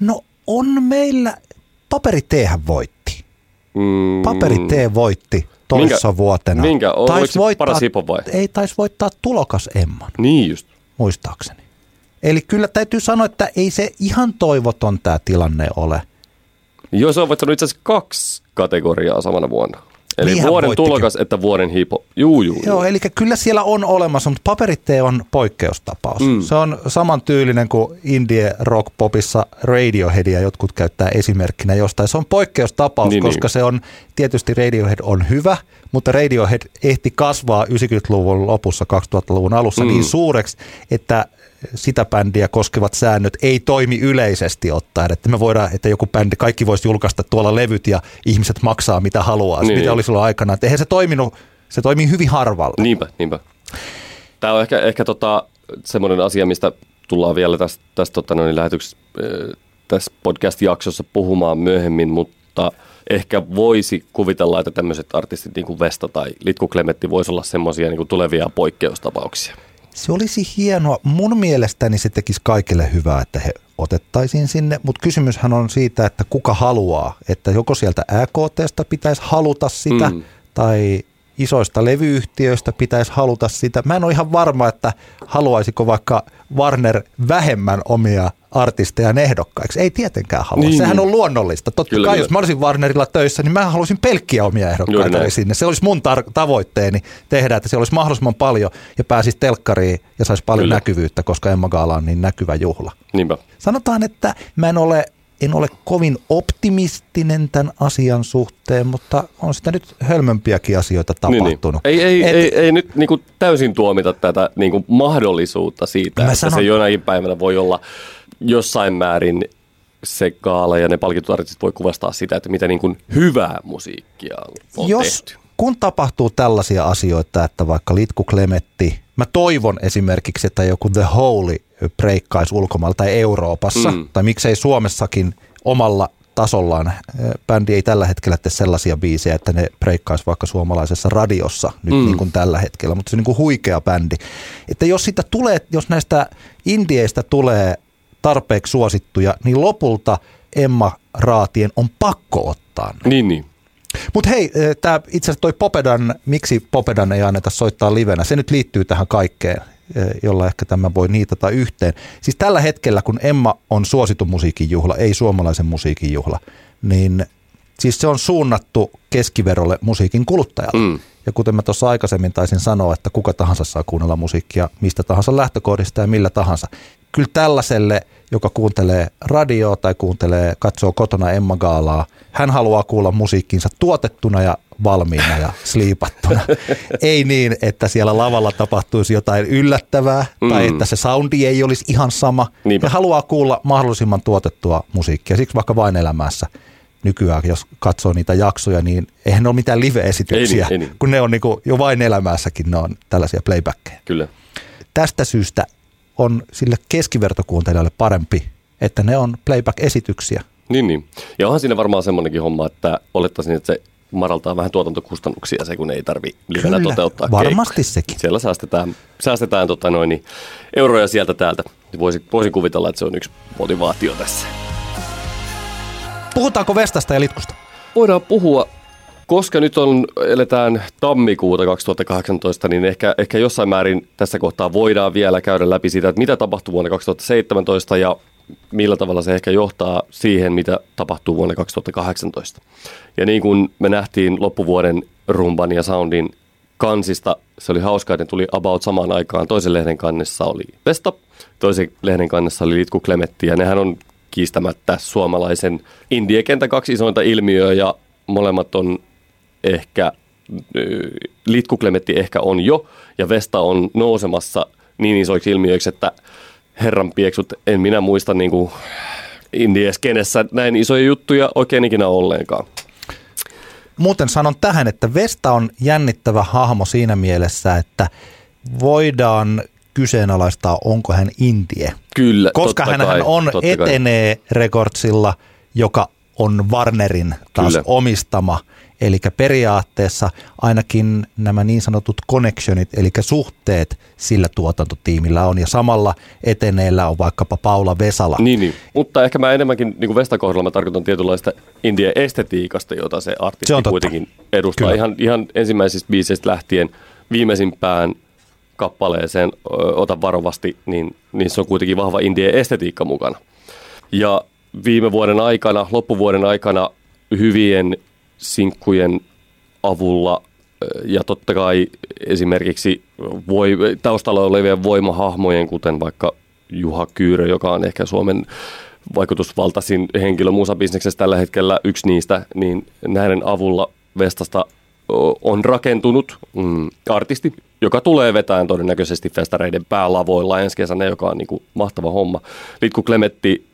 No on meillä, paperi tehän voitti. Mm. Paperi T voitti toissa minkä, vuotena. Minkä? Tais voittaa, paras vai? Ei taisi voittaa tulokas Emman. Niin just. Muistaakseni. Eli kyllä täytyy sanoa, että ei se ihan toivoton tämä tilanne ole. Joo, se on voittanut itse asiassa kaksi kategoriaa samana vuonna. Eli Niinhän vuoden tulokas että vuoden hipo. Juu, juu, Joo, juu. eli kyllä siellä on olemassa, mutta paperitte on poikkeustapaus. Mm. Se on saman tyylinen kuin indie rock popissa Radioheadia jotkut käyttää esimerkkinä jostain. Se on poikkeustapaus, niin, koska niin. se on, tietysti Radiohead on hyvä, mutta Radiohead ehti kasvaa 90-luvun lopussa 2000-luvun alussa mm. niin suureksi, että sitä bändiä koskevat säännöt ei toimi yleisesti ottaen. Että me voidaan, että joku bändi, kaikki voisi julkaista tuolla levyt ja ihmiset maksaa mitä haluaa. Niin. Mitä oli silloin aikana. Että eihän se toiminut, se toimii hyvin harvalla. Niinpä, niinpä. Tämä on ehkä, ehkä tota, semmoinen asia, mistä tullaan vielä tässä, tässä, tota, noin, lähetyksessä, äh, tässä podcast-jaksossa puhumaan myöhemmin, mutta ehkä voisi kuvitella, että tämmöiset artistit niin kuin Vesta tai Litku Klemetti voisi olla semmoisia niin tulevia poikkeustapauksia. Se olisi hienoa. Mun mielestäni se tekisi kaikille hyvää, että he otettaisiin sinne, mutta kysymyshän on siitä, että kuka haluaa, että joko sieltä AKTstä pitäisi haluta sitä, mm. tai isoista levyyhtiöistä pitäisi haluta sitä. Mä en ole ihan varma, että haluaisiko vaikka Warner vähemmän omia artisteja ehdokkaiksi. Ei tietenkään halua. Niin, Sehän niin. on luonnollista. Totta kyllä, kai, kyllä. jos mä olisin Warnerilla töissä, niin mä haluaisin pelkkiä omia ehdokkaita sinne. Se olisi mun tar- tavoitteeni tehdä, että se olisi mahdollisimman paljon ja pääsisi telkkariin ja saisi paljon kyllä. näkyvyyttä, koska Emma Gaala on niin näkyvä juhla. Niinpä. Sanotaan, että mä en ole en ole kovin optimistinen tämän asian suhteen, mutta on sitä nyt hölmömpiäkin asioita tapahtunut. Niin, niin. Ei, ei, Et, ei, ei nyt niin kuin täysin tuomita tätä niin kuin mahdollisuutta siitä, että sanon, se jonain päivänä voi olla jossain määrin se kaala ja ne palkitut voi kuvastaa sitä, että mitä niin kuin hyvää musiikkia on jos, tehty. Kun tapahtuu tällaisia asioita, että vaikka Litku Klemetti, mä toivon esimerkiksi, että joku The Holy breikkaisi ulkomailla tai Euroopassa, mm. tai miksei Suomessakin omalla tasollaan. Bändi ei tällä hetkellä tee sellaisia biisejä, että ne breikkaisi vaikka suomalaisessa radiossa nyt mm. niin kuin tällä hetkellä, mutta se on niin kuin huikea bändi. Että jos, sitä tulee, jos näistä indieistä tulee tarpeeksi suosittuja, niin lopulta Emma Raatien on pakko ottaa ne. Niin, niin. Mutta hei, tämä itse asiassa toi Popedan, miksi Popedan ei anneta soittaa livenä, se nyt liittyy tähän kaikkeen, jolla ehkä tämä voi niitata yhteen. Siis tällä hetkellä, kun Emma on suosittu musiikin juhla, ei suomalaisen musiikin juhla, niin siis se on suunnattu keskiverolle musiikin kuluttajalle. Mm. Ja kuten mä tuossa aikaisemmin taisin sanoa, että kuka tahansa saa kuunnella musiikkia mistä tahansa lähtökohdista ja millä tahansa. Kyllä tällaiselle, joka kuuntelee radioa tai kuuntelee, katsoo kotona Emma Gaalaa, hän haluaa kuulla musiikkinsa tuotettuna ja valmiina ja sliipattuna. ei niin, että siellä lavalla tapahtuisi jotain yllättävää mm. tai että se soundi ei olisi ihan sama. Niinpä. He haluaa kuulla mahdollisimman tuotettua musiikkia, siksi vaikka vain elämässä nykyään, jos katsoo niitä jaksoja, niin eihän ne ole mitään live-esityksiä, ei niin, ei niin. kun ne on niin kuin jo vain elämässäkin, ne on tällaisia playbackkejä. Kyllä. Tästä syystä on sille keskivertokuuntelijalle parempi, että ne on playback-esityksiä. Niin, niin. Ja onhan siinä varmaan semmoinenkin homma, että olettaisin, että se maraltaa vähän tuotantokustannuksia se, kun ei tarvi livenä toteuttaa varmasti keikka. sekin. Siellä säästetään, säästetään tota noin, niin euroja sieltä täältä. Voisin, voisin kuvitella, että se on yksi motivaatio tässä. Puhutaanko Vestasta ja Litkusta? Voidaan puhua, koska nyt on, eletään tammikuuta 2018, niin ehkä, ehkä jossain määrin tässä kohtaa voidaan vielä käydä läpi sitä, että mitä tapahtui vuonna 2017 ja millä tavalla se ehkä johtaa siihen, mitä tapahtuu vuonna 2018. Ja niin kuin me nähtiin loppuvuoden rumban ja soundin kansista, se oli hauskaa, että tuli about samaan aikaan. Toisen lehden kannessa oli Vesta, toisen lehden kannessa oli Litku Klemetti, ja nehän on kiistämättä suomalaisen indiekentän kaksi isointa ilmiöä, ja molemmat on ehkä, Litku Klemetti ehkä on jo, ja Vesta on nousemassa niin isoiksi ilmiöiksi, että herran pieksut, en minä muista niin kuin Indieskenessä näin isoja juttuja oikein ikinä ollenkaan. Muuten sanon tähän, että Vesta on jännittävä hahmo siinä mielessä, että voidaan kyseenalaistaa, onko hän indie. Kyllä, Koska hän on etenee rekordsilla, joka on Warnerin taas Kyllä. omistama – Eli periaatteessa ainakin nämä niin sanotut connectionit, eli suhteet sillä tuotantotiimillä on. Ja samalla eteneellä on vaikkapa Paula Vesala. Niin, niin. mutta ehkä mä enemmänkin niin kuin Vestan kohdalla mä tarkoitan tietynlaista indie estetiikasta, jota se artisti se kuitenkin edustaa. Ihan, ihan ensimmäisistä biiseistä lähtien viimeisimpään kappaleeseen Ota varovasti, niin, niin se on kuitenkin vahva indie estetiikka mukana. Ja viime vuoden aikana, loppuvuoden aikana hyvien sinkkujen avulla ja totta kai esimerkiksi voi, taustalla olevien voimahahmojen, kuten vaikka Juha Kyyrö, joka on ehkä Suomen vaikutusvaltaisin henkilö musabisneksessä tällä hetkellä yksi niistä, niin näiden avulla Vestasta on rakentunut mm, artisti, joka tulee vetämään todennäköisesti festareiden päälavoilla ensi kesänä, joka on niin kuin mahtava homma. Litku Klemetti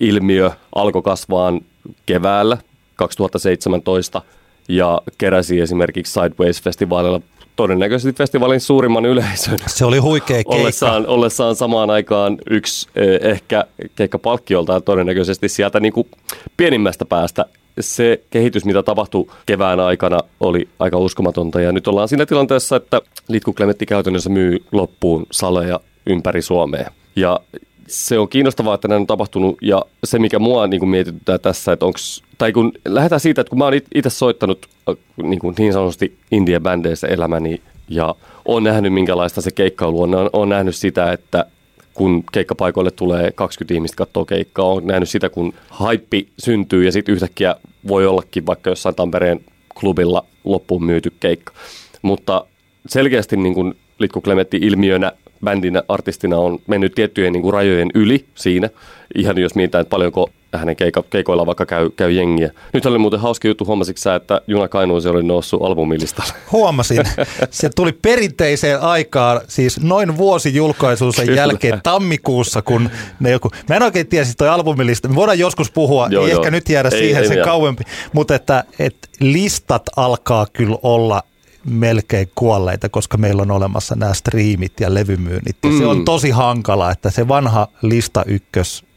ilmiö alkoi kasvaan keväällä 2017 ja keräsi esimerkiksi Sideways-festivaalilla todennäköisesti festivaalin suurimman yleisön. Se oli huikea keikka. Ollessaan, ollessaan samaan aikaan yksi eh, ehkä keikka palkkioltaan todennäköisesti sieltä niin kuin pienimmästä päästä. Se kehitys, mitä tapahtui kevään aikana, oli aika uskomatonta ja nyt ollaan siinä tilanteessa, että Litku Klemetti käytännössä myy loppuun saleja ympäri Suomea. Ja se on kiinnostavaa, että näin on tapahtunut ja se, mikä mua niin kuin mietityttää tässä, että onko, tai kun lähdetään siitä, että kun mä oon itse soittanut äh, niin, kuin niin sanotusti indie-bändeissä elämäni ja on nähnyt minkälaista se keikkailu on, on, on nähnyt sitä, että kun keikkapaikoille tulee 20 ihmistä katsoa keikkaa, on nähnyt sitä, kun haippi syntyy ja sitten yhtäkkiä voi ollakin vaikka jossain Tampereen klubilla loppuun myyty keikka. Mutta selkeästi niin kuin Litku Klemetti ilmiönä bändinä, artistina on mennyt tiettyjen niin kuin rajojen yli siinä. Ihan jos mietitään, että paljonko hänen keiko- keikoilla vaikka käy, käy jengiä. Nyt oli muuten hauska juttu, huomasitko sä, että Juna Kainuusi oli noussut albumilistalle? Huomasin. Se tuli perinteiseen aikaan, siis noin vuosi julkaisuunsa jälkeen tammikuussa, kun ne joku, mä en oikein tiedä siis toi albumilista, me voidaan joskus puhua, Joo, ei joo. ehkä nyt jäädä Ei, siihen ei sen jää. kauempi, mutta että, että listat alkaa kyllä olla melkein kuolleita, koska meillä on olemassa nämä striimit ja levymyynnit. Ja se Mm. on tosi hankala, että se vanha lista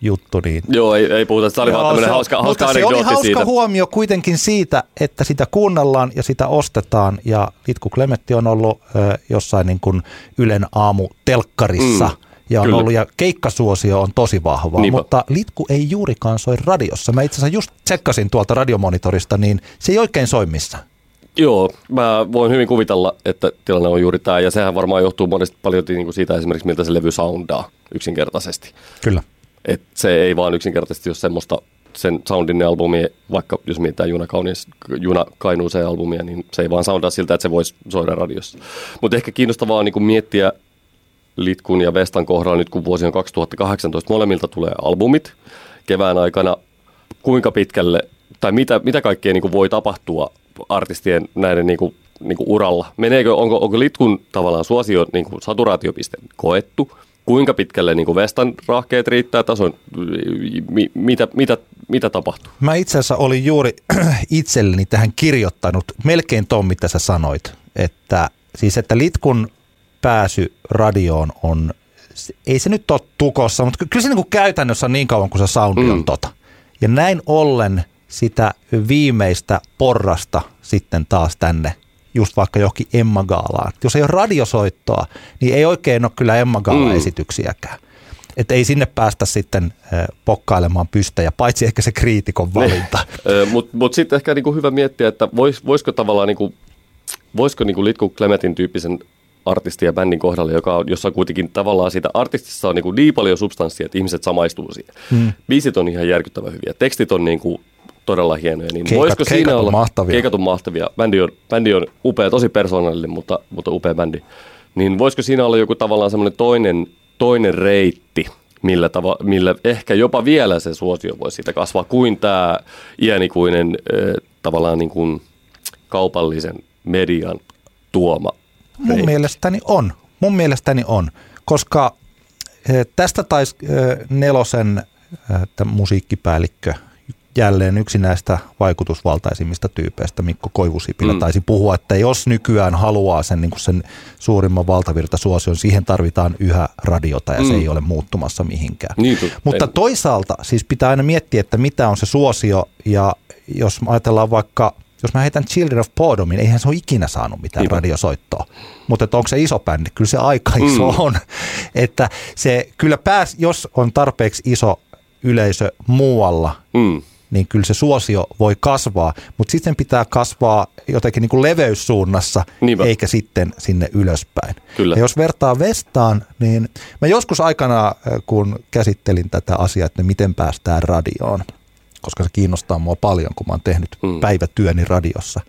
ykkösjuttu, niin Joo, ei, ei puhuta, se oli vaan tämmöinen se- hauska, hauska mutta se oli hauska siitä. huomio kuitenkin siitä, että sitä kuunnellaan ja sitä ostetaan. Ja Litku Klemetti on ollut ö, jossain niin kuin Ylen aamu telkkarissa. Mm, ja on kyllä. ollut, ja keikkasuosio on tosi vahvaa, Niinpä. mutta Litku ei juurikaan soi radiossa. Mä itse asiassa just tsekkasin tuolta radiomonitorista, niin se ei oikein soi missään. Joo, mä voin hyvin kuvitella, että tilanne on juuri tämä, ja sehän varmaan johtuu monesti paljon niin siitä esimerkiksi, miltä se levy soundaa yksinkertaisesti. Kyllä. Et se ei vaan yksinkertaisesti ole semmoista sen soundin albumia, vaikka jos mietitään Juna, Kaunis, Juna Kainuuseen albumia, niin se ei vaan soundaa siltä, että se voisi soida radiossa. Mutta ehkä kiinnostavaa on niin miettiä Litkun ja Vestan kohdalla nyt kun vuosi on 2018, molemmilta tulee albumit kevään aikana. Kuinka pitkälle tai mitä, mitä kaikkea niin voi tapahtua artistien näiden niin kuin, niin kuin uralla? Meneekö, onko, onko Litkun tavallaan suosio niin saturaatiopiste koettu? Kuinka pitkälle niin kuin Vestan rahkeet riittää tason? Mi, mitä, mitä, mitä tapahtuu? Mä itse asiassa olin juuri itselleni tähän kirjoittanut melkein ton, mitä sä sanoit. Että, siis että Litkun pääsy radioon on, ei se nyt ole tukossa, mutta kyllä se niin kuin käytännössä on niin kauan kuin se soundi on Mm. tota. Ja näin ollen sitä viimeistä porrasta sitten taas tänne just vaikka johonkin Emma Gaalaan. Jos ei ole radiosoittoa, niin ei oikein ole kyllä Emma Gaala-esityksiäkään. Että ei sinne päästä sitten pokkailemaan pystejä, paitsi ehkä se kriitikon valinta. Mutta mut sitten ehkä niinku hyvä miettiä, että vois, voisiko tavallaan, niinku, voisiko niinku Litku Klemetin tyyppisen artistin ja bändin kohdalla, joka on, jossa kuitenkin tavallaan siitä artistissa on niinku niin paljon substanssia, että ihmiset samaistuu siihen. Mm. Biisit on ihan järkyttävän hyviä, tekstit on niinku todella hienoja. Niin Keikat- voisiko keikat siinä olla, mahtavia. Keikat on mahtavia. Bändi on, bändi on upea, tosi persoonallinen, mutta, mutta upea bändi. Niin voisiko siinä olla joku tavallaan semmoinen toinen, toinen reitti, millä, tava, millä ehkä jopa vielä se suosio voisi siitä kasvaa, kuin tämä iänikuinen äh, tavallaan niin kuin kaupallisen median tuoma Mun reitti. mielestäni on. Mun mielestäni on, koska tästä taisi Nelosen musiikkipäällikkö jälleen yksi näistä vaikutusvaltaisimmista tyypeistä, Mikko Koivusipilä, Mm. mm. taisi puhua, että jos nykyään haluaa sen, niin sen suurimman valtavirtasuosion, siihen tarvitaan yhä radiota ja mm. se Mm. ei ole muuttumassa mihinkään. Niin, tu- Mutta en- toisaalta siis pitää aina miettiä, että mitä on se suosio ja jos ajatellaan vaikka, jos mä heitän Children of Boredomin, eihän se ole ikinä saanut mitään Niinpä. radiosoittoa. Mutta että onko se iso bändi? Kyllä se aika iso Mm. on. Että se kyllä pääs, jos on tarpeeksi iso yleisö muualla, Mm. Niin kyllä se suosio voi kasvaa, mutta sitten pitää kasvaa jotenkin niin kuin leveyssuunnassa, Niinpä. eikä sitten sinne ylöspäin. Kyllä. Ja jos vertaa Vestaan, niin mä joskus aikana, kun käsittelin tätä asiaa, että miten päästään radioon, koska se kiinnostaa mua paljon, kun mä oon tehnyt mm. päivätyöni radiossa,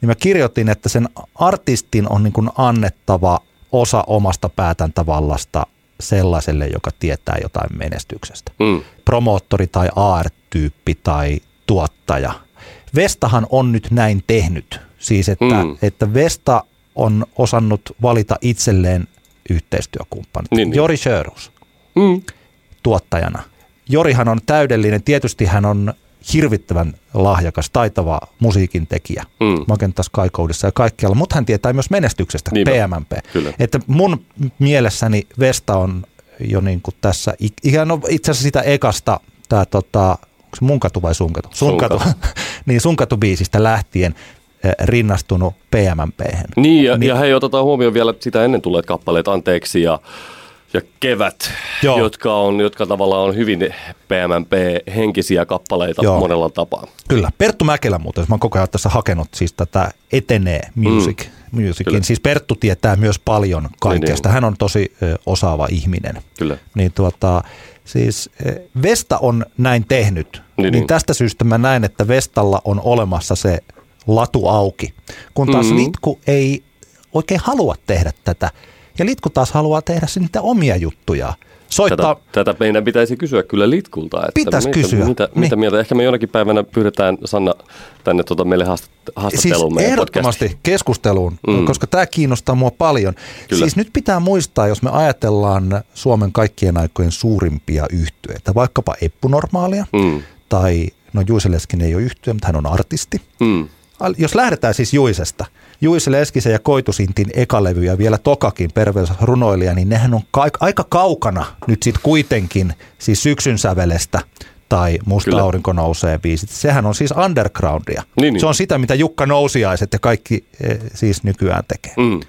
niin mä kirjoitin, että sen artistin on niin kuin annettava osa omasta päätäntävallasta sellaiselle, joka tietää jotain menestyksestä Mm. promoottori tai AR-tyyppi tai tuottaja. Vestahan on nyt näin tehnyt. Siis että, Mm. että Vesta on osannut valita itselleen yhteistyökumppanit. Niin, niin. Jori Sörus Mm. tuottajana. Jorihan on täydellinen, tietysti hän on hirvittävän lahjakas, taitava musiikin tekijä Mm. Magenta Sky Codeissa ja kaikkialla, mutta hän tietää myös menestyksestä, Niinpä. PMMP. Kyllä. Että mun mielessäni Vesta on jo niin kuin tässä, ikään no itse asiassa sitä ekasta, tämä tota, onko se mun katu vai sun katu? Sun Sun katu. katu. niin sun katu biisistä lähtien eh, rinnastunut PMMP-hen. Niin, ja, Niin. niin. ja hei, otetaan huomioon vielä sitä ennen tulleet kappaleet, anteeksi, ja, ja Kevät, Joo. jotka, on, jotka tavallaan on hyvin PMMP-henkisiä kappaleita Joo. monella tapaa. Kyllä. Perttu Mäkelä muuten, mä oon koko ajan tässä hakenut siis tätä Etenee Music, Mm. musicin. Kyllä. Siis Perttu tietää myös paljon kaikesta. niin. Hän on tosi ö, osaava ihminen. Kyllä. Niin tuota, siis Vesta on näin tehnyt. Niin, Niin, niin niin. tästä syystä mä näen, että Vestalla on olemassa se latu auki. Kun taas Mhm. Litku ei oikein halua tehdä tätä. Ja Litku taas haluaa tehdä niitä omia juttuja. Soittaa, Tätä, tätä meidän pitäisi kysyä kyllä Litkulta. Että Pitäisi mitä, kysyä. Mitä, Niin. mitä mieltä? Ehkä me jonakin päivänä pyydetään Sanna tänne tuota meille haastat, Siis haastatteluun meidän ehdottomasti podcastiin. keskusteluun, mm. Koska tämä kiinnostaa mua paljon. Kyllä. Siis nyt pitää muistaa, jos me ajatellaan Suomen kaikkien aikojen suurimpia yhtyeitä, vaikkapa Eppu Normaalia, Mm. tai no Juise Leskinen ei ole yhtye, mutta hän on artisti. Mm. Jos lähdetään siis Juisesta, Juise Leskisen ja Koitusintin ekalevy ja vielä Tokakin Pervels runoilija, niin nehän on ka- aika kaukana nyt sitten kuitenkin siis syksyn sävelestä tai Musta Kyllä. aurinko nousee biisit. Sehän on siis undergroundia. Niin, niin. Se on sitä, mitä Jukka Nousiaiset ja kaikki eh, siis nykyään tekee. Mm.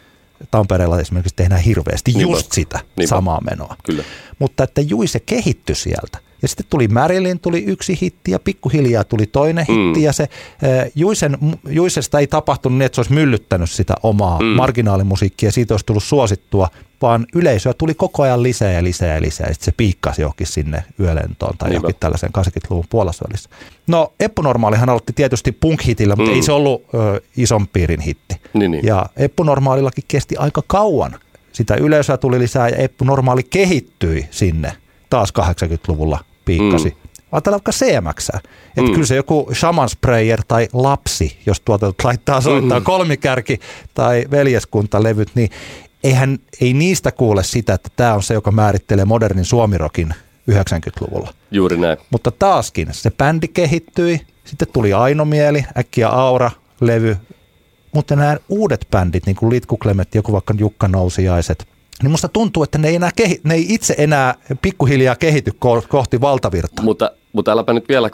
Tampereella esimerkiksi tehdään hirveästi Niinpä. just sitä Niinpä. samaa menoa. Kyllä. Mutta että Juise kehittyi sieltä. Ja sitten tuli Marilyn, tuli yksi hitti ja pikkuhiljaa tuli toinen Mm. hitti. Ja se äh, Juisen, Juisesta ei tapahtunut niin, että se olisi myllyttänyt sitä omaa Mm. marginaalimusiikkia ja siitä olisi tullut suosittua, vaan yleisöä tuli koko ajan lisää ja lisää ja lisää. Ja sitten se piikkasi johonkin sinne yölentoon tai Niinpä. johonkin tällaisen 80-luvun puolessa välissä. No Eppu Normaalihan aloitti tietysti punk-hitillä, mutta Mm. ei se ollut ö, ison piirin hitti. Niin, niin. Ja Eppu Normaalillakin kesti aika kauan. Sitä yleisöä tuli lisää ja Eppu Normaali kehittyi sinne taas 80-luvulla piikkasi. Mm. Ajatellaan vaikka CMX. Että Mm. kyllä se joku Shaman Sprayer tai Lapsi, jos tuota laittaa soittaa Mm. kolmikärki tai veljeskuntalevyt, niin eihän, ei niistä kuule sitä, että tämä on se, joka määrittelee modernin suomirokin 90-luvulla. Juuri näin. Mutta taaskin se bändi kehittyi, sitten tuli Ainomieli, äkkiä Aura-levy, mutta nämä uudet bändit, niin kuin Litku Klemet, joku vaikka Jukka Nousiaiset, niin musta tuntuu, että ne ei, enää kehi, ne ei itse enää pikkuhiljaa kehity ko- kohti valtavirtaa. Mutta, mutta äläpä nyt vielä,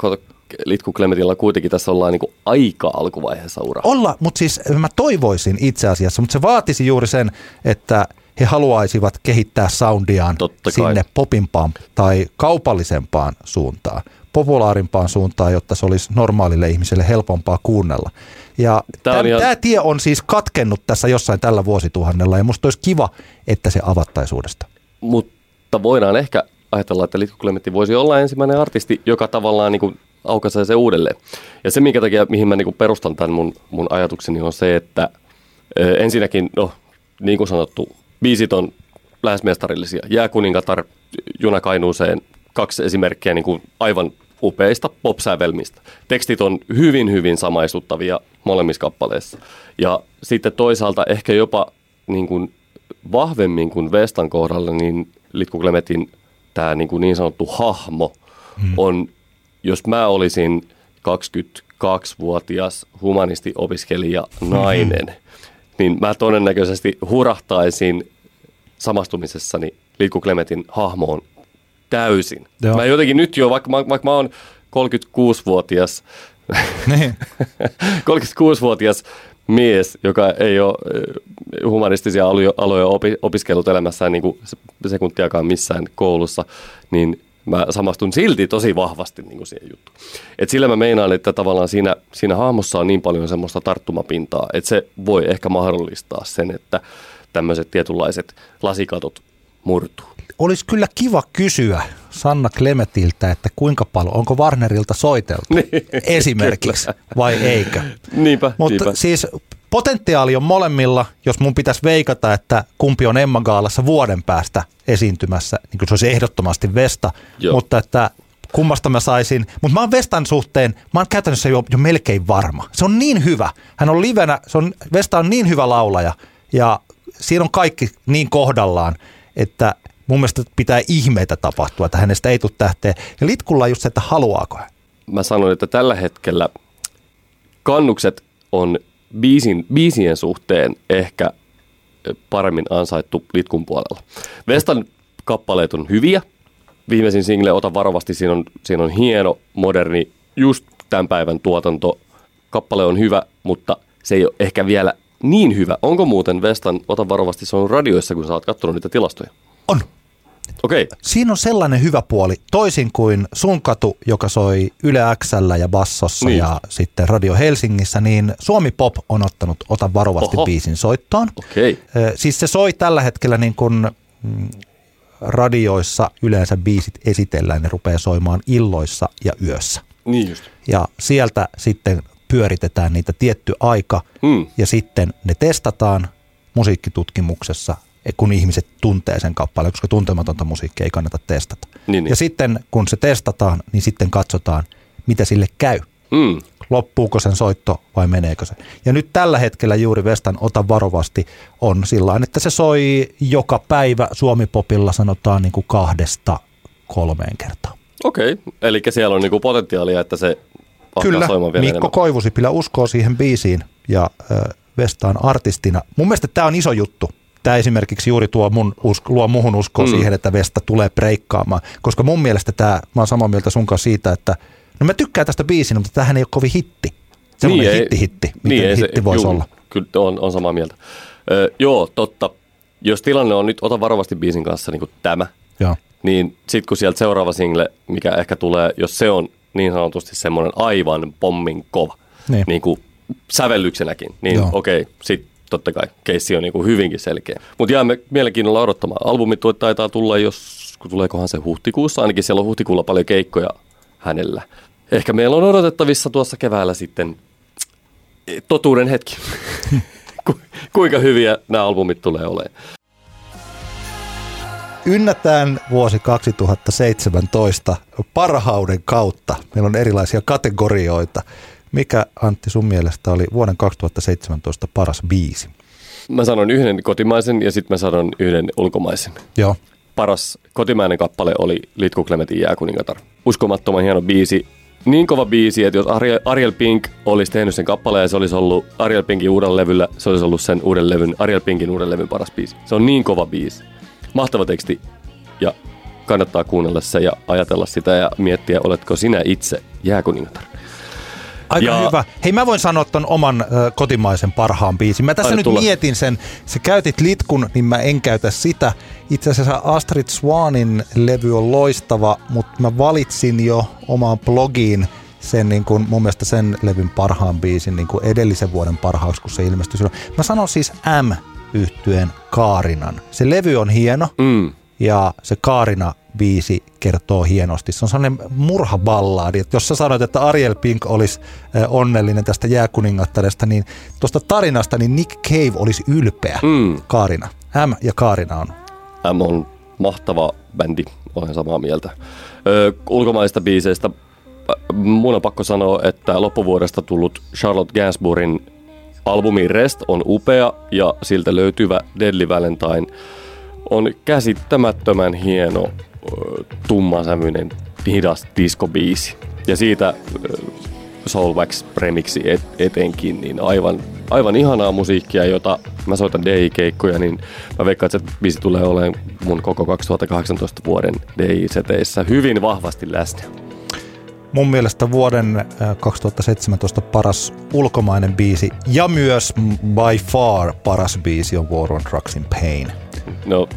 Litku Klemetilla kuitenkin tässä ollaan niin aika alkuvaiheessa uraa. Olla, mutta siis mä toivoisin itse asiassa, mutta se vaatisi juuri sen, että he haluaisivat kehittää soundiaan Totta kai. sinne popimpaan tai kaupallisempaan suuntaan, populaarimpaan suuntaan, jotta se olisi normaalille ihmiselle helpompaa kuunnella. Ja tämä ihan- tie on siis katkennut tässä jossain tällä vuosituhannella ja musta olisi kiva, että se avattaisi uudestaan. Mutta voidaan ehkä ajatella, että Litku Klemetti voisi olla ensimmäinen artisti, joka tavallaan niin kuin aukaisee se uudelleen. Ja se, minkä takia, mihin mä niin kuin perustan tämän mun, mun ajatukseni, on se, että ensinnäkin, no niin kuin sanottu, biisit on lähes mestarillisia. Jääkuningatar, Juna Kainuuseen, kaksi esimerkkiä niin kuin aivan upeista pop-sävelmistä. Tekstit on hyvin, hyvin samaistuttavia molemmissa kappaleissa. Ja sitten toisaalta ehkä jopa niin kuin vahvemmin kuin Vestan kohdalla, niin Litku Klemetin tämä niin, kuin niin sanottu hahmo hmm. on, jos mä olisin 22-vuotias humanistiopiskelija nainen, hmm. niin mä todennäköisesti hurahtaisin samastumisessani Litku Klemetin hahmoon täysin. Joo. Mä jotenkin nyt jo, vaikka mä, vaikka mä oon 36-vuotias, Niin. 36-vuotias mies, joka ei ole eh, humanistisia aloja, aloja opi, opiskellut elämässään niin kuin se- sekuntiakaan missään koulussa, niin mä samastun silti tosi vahvasti niin kuin siihen juttuun. Et sillä mä meinaan, että tavallaan siinä, siinä hahmossa on niin paljon semmoista tarttumapintaa, että se voi ehkä mahdollistaa sen, että tämmöiset tietynlaiset lasikatot murtuu. Olisi kyllä kiva kysyä Sanna Klemetiltä, että kuinka paljon, onko Warnerilta soiteltu Niin, esimerkiksi vai eikö. Niinpä, Mutta niinpä. siis potentiaali on molemmilla, jos mun pitäisi veikata, että kumpi on Emma Gaalassa vuoden päästä esiintymässä, niin kuin se olisi ehdottomasti Vesta, Joo. mutta että kummasta mä saisin, mutta mä oon Vestan suhteen, mä oon käytännössä jo, jo melkein varma. Se on niin hyvä, hän on livenä, se on, Vesta on niin hyvä laulaja ja siinä on kaikki niin kohdallaan, että mun mielestä pitää ihmeitä tapahtua, että hänestä ei tule tähteä. Ja Litkulla on just se, että haluaako hän. mä sanon, että tällä hetkellä kannukset on biisin, biisien suhteen ehkä paremmin ansaittu litkun puolella. Vestan kappaleet on hyviä. Viimeisin single Ota varovasti, siinä on, siinä on hieno, moderni, just tämän päivän tuotanto. Kappale on hyvä, mutta se ei ole ehkä vielä niin hyvä. Onko muuten Vestan Ota varovasti, se on radioissa, kun sä oot katsonut niitä tilastoja? On. Okei. Siinä on sellainen hyvä puoli, toisin kuin sun katu, joka soi Yle Xllä ja Bassossa Niin. ja sitten Radio Helsingissä, niin Suomi Pop on ottanut Ota varovasti Oho. biisin soittoon. Okei. Ö, Siis se soi tällä hetkellä niin kuin mm, radioissa yleensä biisit esitellään, ne rupeaa soimaan illoissa ja yössä. Niin just. Ja sieltä sitten pyöritetään niitä tietty aika Hmm. ja sitten ne testataan musiikkitutkimuksessa, kun ihmiset tuntee sen kappaleen, koska tuntematonta musiikkia ei kannata testata. Niin, niin. Ja sitten kun se testataan, niin sitten katsotaan, mitä sille käy. Hmm. Loppuuko sen soitto vai meneekö se? Ja nyt tällä hetkellä juuri Vestan Ota varovasti on sillä että se soi joka päivä Suomi-popilla sanotaan niin kuin kahdesta kolmeen kertaa. Okei. Eli siellä on niinku potentiaalia, että se Kyllä, soimaan vielä Mikko enemmän. Koivusipilä uskoo siihen biisiin ja äh, Vestaan artistina. Mun mielestä tämä on iso juttu. Tämä esimerkiksi juuri tuo mun usko, luo muhun uskoa Mm. siihen, että Vesta tulee breikkaamaan. Koska mun mielestä tämä, mä oon samaa mieltä sun kanssa siitä, että no mä tykkään tästä biisin, mutta tämähän ei ole kovin hitti. Semmoinen ei- hitti-hitti, miten niin ei se- hitti voisi juu, olla. Kyllä on, on samaa mieltä. Ö, joo, totta. Jos tilanne on nyt Ota varovasti biisin kanssa niin kuin tämä, Joo. niin sitten kun sieltä seuraava single, mikä ehkä tulee, jos se on niin sanotusti semmoinen aivan pommin kova, Niin. niin kuin sävellyksenäkin, niin okei, sitten totta kai keissi on niin kuin hyvinkin selkeä. Mutta jäämme mielenkiinnolla odottamaan. Albumi taitaa tulla, jos tuleekohan se huhtikuussa, ainakin siellä on huhtikuulla paljon keikkoja hänellä. Ehkä meillä on odotettavissa tuossa keväällä sitten totuuden hetki. Ku- Kuinka hyviä nämä albumit tulee olemaan. Ynnätään vuosi 2017 parhauden kautta. Meillä on erilaisia kategorioita. Mikä Antti sun mielestä oli vuoden 2017 paras biisi? Mä sanon yhden kotimaisen ja sitten mä sanon yhden ulkomaisen. Joo. Paras kotimainen kappale oli Litku Klemetin Jääkuningatar. Uskomattoman hieno biisi. Niin kova biisi, että jos Ariel, Ariel Pink olisi tehnyt sen kappaleen ja se olisi ollut Ariel Pinkin uudella levyllä, se olisi ollut sen uuden levyn, Ariel Pinkin uuden levyn paras biisi. Se on niin kova biisi. Mahtava teksti ja kannattaa kuunnella se ja ajatella sitä ja miettiä, oletko sinä itse jääkuningatar. Aika Ja- hyvä. Hei mä voin sanoa ton oman ö, kotimaisen parhaan biisin. Mä tässä nyt tulla. mietin sen. Sä käytit litkun, niin mä en käytä sitä. Itse asiassa Astrid Swanin levy on loistava, mutta mä valitsin jo omaan blogiin sen niin kuin, mun mielestä sen levyn parhaan biisin niin kuin edellisen vuoden parhaaksi, kun se ilmestyi silloin. Mä sanon siis M yhtyeen Kaarinan. Se levy on hieno Mm. ja se Kaarina biisi kertoo hienosti. Se on sellainen murhaballaadi, että jos sä sanoit, että Ariel Pink olisi äh, onnellinen tästä jääkuningattaresta, niin tuosta tarinasta niin Nick Cave olisi ylpeä. Mm. Kaarina. M ja Kaarina on. M on mahtava bändi, olen samaa mieltä. Ö, ulkomaista biiseistä mun on pakko sanoa, että loppuvuodesta tullut Charlotte Gainsbourin albumi Rest on upea ja siltä löytyvä Deadly Valentine on käsittämättömän hieno ö, tummasävyinen hidas diskobiisi. Ja siitä ö, Soulwax remixi et, etenkin, niin aivan, aivan ihanaa musiikkia, jota mä soitan DI-keikkoja, niin mä veikkaan, että se biisi tulee olemaan mun koko 2018 vuoden DI-seteissä hyvin vahvasti läsnä. Mun mielestä vuoden äh, 2017 paras ulkomainen biisi ja myös by far paras biisi on War on Drugs in Pain. No,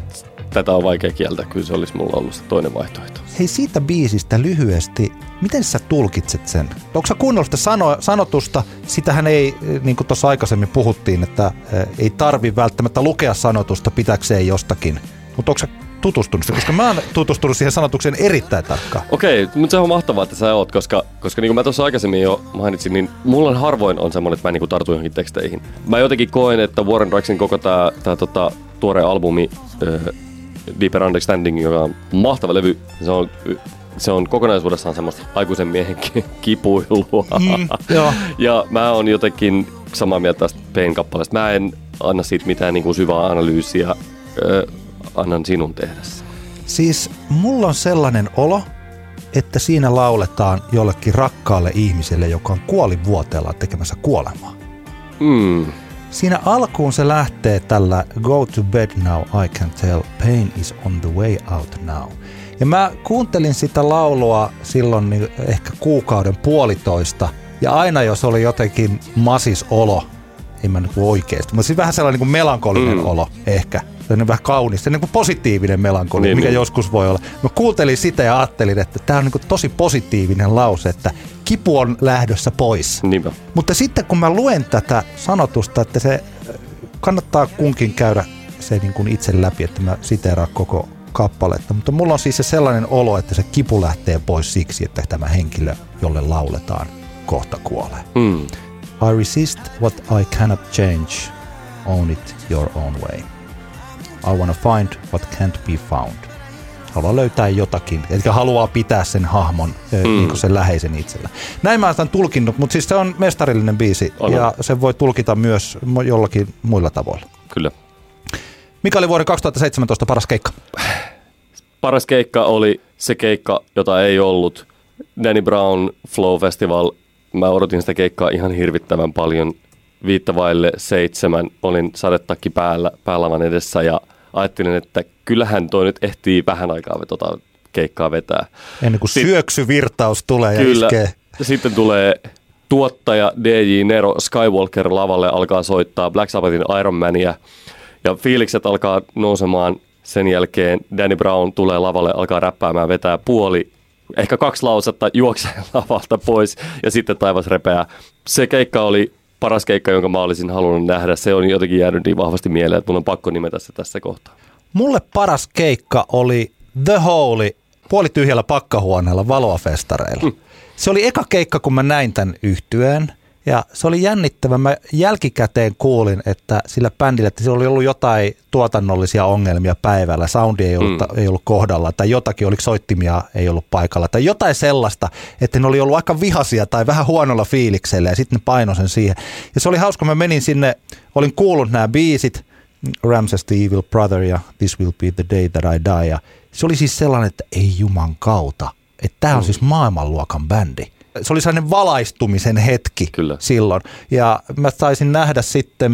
tätä on vaikea kieltää, kyllä se olisi mulla ollut se toinen vaihtoehto. Hei siitä biisistä lyhyesti, miten sä tulkitset sen? Onko sä kuunnellut sitä sano, sanotusta? Sitähän ei, eh, niin kuin tuossa aikaisemmin puhuttiin, että eh, ei tarvi välttämättä lukea sanotusta pitäkseen jostakin. Mutta onko sä tutustunut? Koska mä oon tutustunut siihen sanotukseen erittäin tarkkaan. Okei, mutta se on mahtavaa, että sä oot, koska, koska niin kuin mä tuossa aikaisemmin jo mainitsin, niin mulla on harvoin on semmoinen, että mä niin tartu johonkin teksteihin. Mä jotenkin koen, että Warren Drexin koko tää tota, tuore albumi äh, Deeper Understanding, joka on mahtava levy, se on, se on kokonaisuudessaan semmoista aikuisen miehen ki- kipuilua. Mm, joo. ja mä oon jotenkin samaa mieltä tästä Pain-kappaleesta. Mä en anna siitä mitään niin kuin syvää analyysiä, äh, annan sinun tehdä. Siis mulla on sellainen olo, että siinä lauletaan jollekin rakkaalle ihmiselle, joka on kuolivuoteellaan tekemässä kuolemaa. Mm. Siinä alkuun se lähtee tällä Go to bed now, I can tell, pain is on the way out now. Ja mä kuuntelin sitä laulua silloin niin ehkä kuukauden puolitoista, ja aina jos oli jotenkin masis olo, ei mä nyt oikeasti, mutta siis vähän sellainen niin kuin melankolinen Mm. olo ehkä, vähän kaunis, se on niin kuin positiivinen melankolia, Niin, mikä niin. joskus voi olla. Mä kuuntelin sitä ja ajattelin, että tämä on niin tosi positiivinen lause, että kipu on lähdössä pois. Niinpä. Mutta sitten kun mä luen tätä sanotusta, että se kannattaa kunkin käydä se niin kuin itse läpi, että mä siteeraan koko kappaletta. Mutta mulla on siis se sellainen olo, että se kipu lähtee pois siksi, että tämä henkilö, jolle lauletaan, kohta kuolee. Mm. I resist what I cannot change. Own it your own way. I wanna find what can't be found. Haluaa löytää jotakin, eli haluaa pitää sen hahmon, mm. niin sen läheisen itsellä. Näin mä tämän tulkinnut, mutta siis se on mestarillinen biisi On. ja se voi tulkita myös jollakin muilla tavoilla. Kyllä. Mikä oli vuoden 2017 paras keikka? Paras keikka oli se keikka, jota ei ollut. Danny Brown Flow Festival. Mä odotin sitä keikkaa ihan hirvittävän paljon. Viittavaille seitsemän olin sadetakki päällä, päälavan edessä ja ajattelin, että kyllähän toi nyt ehtii vähän aikaa tota keikkaa vetää. Ennen kuin Sit- syöksyvirtaus tulee ja Kyllä. iskee. Sitten tulee tuottaja DJ Nero Skywalker lavalle alkaa soittaa Black Sabbathin Iron Mania ja fiilikset alkaa nousemaan. Sen jälkeen Danny Brown tulee lavalle, alkaa räppäämään, vetää puoli, ehkä kaksi lausetta, juoksee lavalta pois ja sitten taivas repeää. Se keikka oli paras keikka, jonka mä olisin halunnut nähdä. Se on jotenkin jäänyt niin vahvasti mieleen, että mun on pakko nimetä se tässä kohtaa. Mulle paras keikka oli The Holy puolityhjällä pakkahuoneella valoafestareilla. Se oli eka keikka, kun mä näin tämän yhtyeen. Ja se oli jännittävä. Mä jälkikäteen kuulin, että sillä bändillä, että sillä oli ollut jotain tuotannollisia ongelmia päivällä. Soundi ei ollut, mm. ei ollut kohdalla tai jotakin, oliko soittimia ei ollut paikalla tai jotain sellaista, että ne oli ollut aika vihasia tai vähän huonolla fiiliksellä ja sitten ne paino sen siihen. Ja se oli hauska, mä menin sinne, olin kuullut nämä biisit, Ramses the Evil Brother ja This Will Be the Day That I Die. Ja se oli siis sellainen, että ei juman kautta, että tämä on siis maailmanluokan bändi. Se oli sellainen valaistumisen hetki Kyllä. silloin. Ja mä taisin nähdä sitten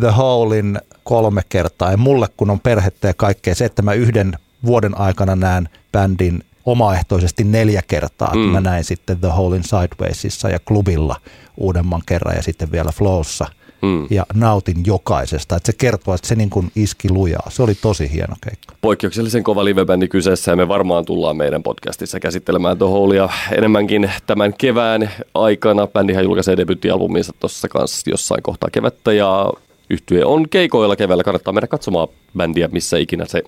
The Holein kolme kertaa. Ja mulle kun on perhettä ja kaikkea, se, että mä yhden vuoden aikana näen bändin omaehtoisesti neljä kertaa. Mm. Mä näin sitten The Holein Sidewaysissa ja klubilla uudemman kerran ja sitten vielä Flowssa Mm. ja nautin jokaisesta. Että se kertoo, että se niin kuin iski lujaa. Se oli tosi hieno keikka. poikkeuksellisen kova livebändi kyseessä ja me varmaan tullaan meidän podcastissa käsittelemään The Holea enemmänkin tämän kevään aikana. Bändihän julkaisee debyyttialbuminsa tuossa kanssa jossain kohtaa kevättä ja yhtye on keikoilla keväällä. Kannattaa mennä katsomaan bändiä, missä ikinä se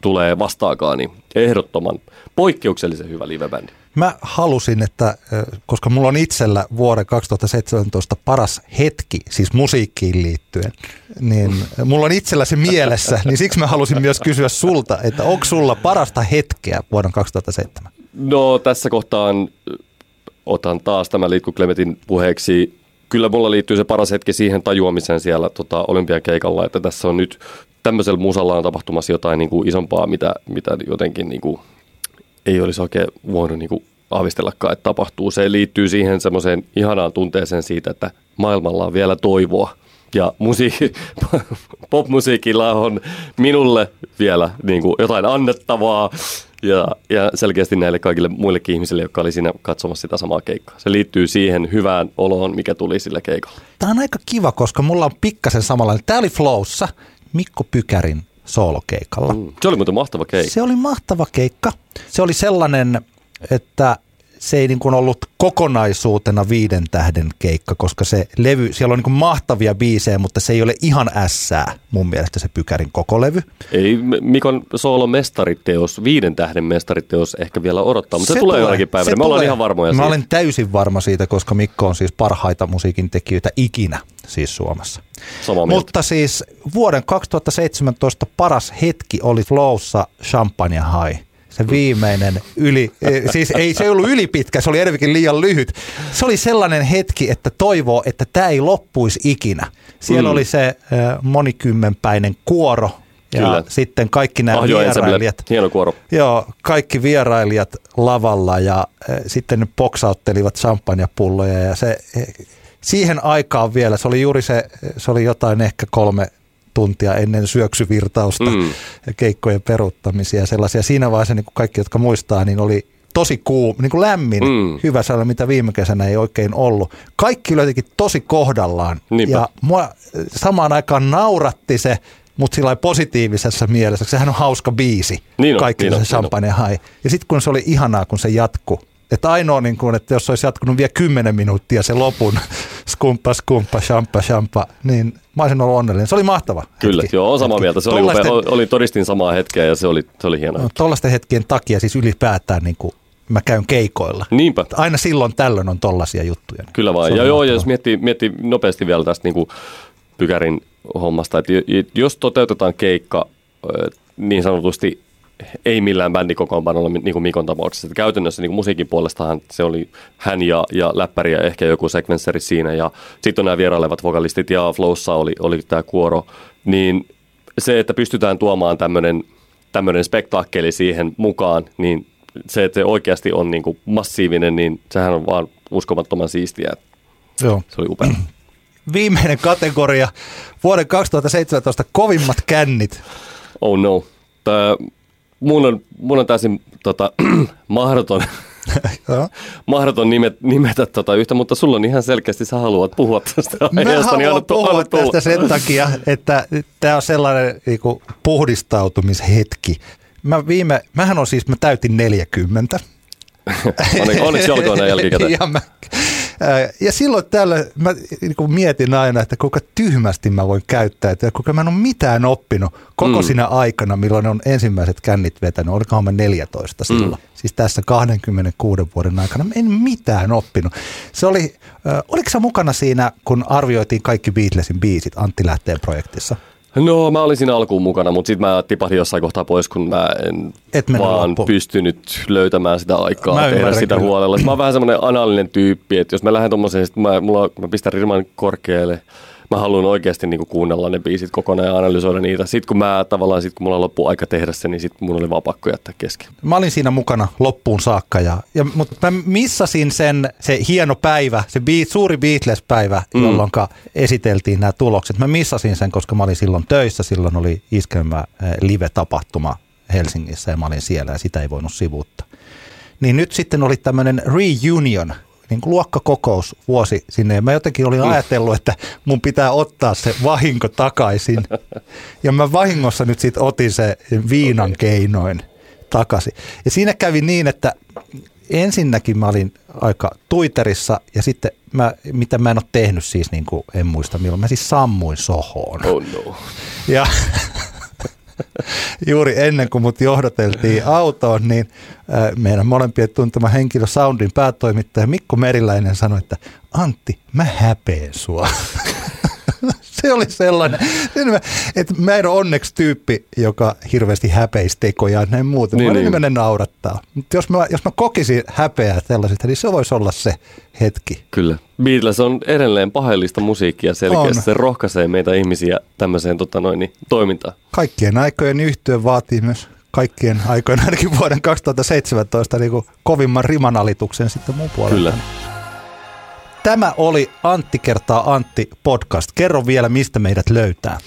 tulee vastaakaan, niin ehdottoman poikkeuksellisen hyvä livebändi. Mä halusin, että koska mulla on itsellä vuoden 2017 paras hetki, siis musiikkiin liittyen, niin mulla on itsellä se mielessä, niin siksi mä halusin myös kysyä sulta, että onko sulla parasta hetkeä vuoden 2007? No tässä kohtaan otan taas tämän Liitku Klemetin puheeksi. Kyllä mulla liittyy se paras hetki siihen tajuamiseen siellä tota, olympian keikalla, että tässä on nyt tämmöisellä musalla on tapahtumassa jotain niin kuin isompaa, mitä, mitä jotenkin niin kuin, ei olisi oikein voinut niin kuin, aavistellakaan, että tapahtuu. Se liittyy siihen semmoiseen ihanaan tunteeseen siitä, että maailmalla on vielä toivoa. Ja musiikki, popmusiikilla on minulle vielä niin kuin jotain annettavaa ja, ja selkeästi näille kaikille muillekin ihmisille, jotka oli siinä katsomassa sitä samaa keikkaa. Se liittyy siihen hyvään oloon, mikä tuli sillä keikalla. Tämä on aika kiva, koska mulla on pikkasen samanlainen. Tämä oli Flowssa Mikko Pykärin soolokeikalla. Mm. Se oli muuten mahtava keikka. Se oli mahtava keikka. Se oli sellainen, että se ei niin kuin ollut kokonaisuutena viiden tähden keikka, koska se levy, siellä on niin kuin mahtavia biisejä, mutta se ei ole ihan ässää mun mielestä se Pykärin koko levy. Ei Mikon soolo mestariteos, viiden tähden mestariteos ehkä vielä odottaa, mutta se, se tulee jonakin päivänä. Me ollaan ihan varmoja Mä siitä. olen täysin varma siitä, koska Mikko on siis parhaita musiikin tekijöitä ikinä siis Suomessa. Samaa mieltä. Mutta siis vuoden 2017 paras hetki oli Flowssa Champagne High. Se viimeinen yli, eh, siis ei se ollut ylipitkä, se oli enemmänkin liian lyhyt. Se oli sellainen hetki, että toivoo, että tämä ei loppuisi ikinä. Siellä Mm. oli se eh, monikymmenpäinen kuoro ja Kyllä. sitten kaikki nämä Ahjo vierailijat. hieno kuoro. Joo, kaikki vierailijat lavalla ja äh, sitten ne boksauttelivat champagnepulloja ja se, siihen aikaan vielä, se oli juuri se, se oli jotain ehkä kolme tuntia ennen syöksyvirtausta Mm. ja keikkojen peruuttamisia ja sellaisia. Siinä vaiheessa, niin kuin kaikki, jotka muistaa, niin oli tosi kuum, niin kuin lämmin, Mm. hyvä sellainen, mitä viime kesänä ei oikein ollut. Kaikki oli jotenkin tosi kohdallaan Niinpä. ja mua äh, samaan aikaan nauratti se, mutta sillä positiivisessa mielessä. Sehän on hauska biisi, Niin on, kaikki niin on, se champagne hai. Ja sitten kun se oli ihanaa, kun se jatku. Että ainoa, niin kuin, että jos se olisi jatkunut vielä kymmenen minuuttia se lopun, skumpa, skumpa, shampa, shampa, niin mä olisin ollut onnellinen. Se oli mahtava Kyllä, hetki. joo, samaa mieltä. Se oli, upea, oli todistin samaa hetkeä ja se oli, se oli hieno. No, tollaisten hetkien takia siis ylipäätään niin kuin mä käyn keikoilla. Niinpä. Aina silloin tällöin on tollaisia juttuja. Kyllä vaan. Ja joo, ja jos miettii, miettii nopeasti vielä tästä niin kuin pykärin hommasta, että jos toteutetaan keikka niin sanotusti ei millään bändikokoonpanolla, niin kuin Mikon tapauksessa. Että käytännössä niin kuin musiikin puolestahan se oli hän ja, ja läppäri ja ehkä joku sekvensseri siinä. Ja sitten on nämä vierailevat vokalistit ja Flowssa oli, oli tämä kuoro. Niin se, että pystytään tuomaan tämmöinen tämmöinen spektaakkeli siihen mukaan, niin se, että se oikeasti on niin kuin massiivinen, niin sehän on vaan uskomattoman siistiä. Joo. Se oli upea. Viimeinen kategoria, vuoden 2017 kovimmat kännit. Oh no. Tää, mun, on, mun on täysin tota, mahdoton, mahdoton nimet, nimetä tota yhtä, mutta sulla on ihan selkeästi, sä haluat puhua tästä Mä aiheesta, niin haluan puhua tulla. tästä sen takia, että tämä on sellainen niinku, puhdistautumishetki. Mä viime, mähän on siis, mä täytin 40. Onne- Onneksi olkoon näin jälkikäteen. ja, mä, ja silloin täällä mä niin mietin aina, että kuinka tyhmästi mä voin käyttää, että kuinka mä en ole mitään oppinut koko Mm. mm. siinä aikana, milloin on ensimmäiset kännit vetänyt. Olikohan mä 14 silloin. Mm. Siis tässä 26 vuoden aikana mä en mitään oppinut. Se oli, äh, oliko sä mukana siinä, kun arvioitiin kaikki Beatlesin biisit Antti Lähteen projektissa? No mä olin siinä alkuun mukana, mutta sitten mä tipahdin jossain kohtaa pois, kun mä en Et vaan loppuun. pystynyt löytämään sitä aikaa Mä tehdä sitä kyllä. huolella. Mä oon vähän semmoinen analinen tyyppi, että jos mä lähden tommoseen, sit mä, mulla, mä pistän riman korkealle, mä haluan oikeasti niinku kuunnella ne biisit kokonaan ja analysoida niitä. Sitten kun mä tavallaan, sit kun mulla loppuu aika tehdä se, niin sitten mun oli vaan pakko jättää kesken. Mä olin siinä mukana loppuun saakka, ja, ja, mutta mä missasin sen, se hieno päivä, se beat, suuri Beatles-päivä, Mm. mm. jolloin esiteltiin nämä tulokset. Mä missasin sen, koska mä olin silloin töissä, silloin oli iskelmä eh, live-tapahtuma Helsingissä ja mä olin siellä ja sitä ei voinut sivuuttaa. Niin nyt sitten oli tämmöinen reunion, niin kuin luokkakokous vuosi sinne. Ja mä jotenkin olin ajatellut, että mun pitää ottaa se vahinko takaisin. Ja mä vahingossa nyt sitten otin se viinan keinoin takaisin. Ja siinä kävi niin, että ensinnäkin mä olin aika tuiterissa ja sitten mä, mitä mä en ole tehnyt siis, niin kuin en muista milloin, mä siis sammuin sohoon. Oh no. Ja juuri ennen kuin mut johdateltiin autoon, niin äh, meidän molempien tuntema henkilö Soundin päätoimittaja Mikko Meriläinen sanoi, että Antti, mä häpeen sua. Se oli sellainen, että mä en ole onneksi tyyppi, joka hirveästi häpeisi tekoja ja näin muuta. Niin, mä niin. niin. naurattaa. Mutta jos mä, jos mä kokisin häpeää tällaisesta, niin se voisi olla se hetki. Kyllä. Beatles on edelleen paheellista musiikkia selkeästi. On. Se rohkaisee meitä ihmisiä tämmöiseen tota noin, niin, toimintaan. kaikkien aikojen yhtyö vaatii myös kaikkien aikojen, ainakin vuoden 2017, niin kuin kovimman rimanalituksen sitten mun puolelta. Kyllä. Tämä oli Antti kertaa Antti podcast. Kerro vielä, mistä meidät löytää.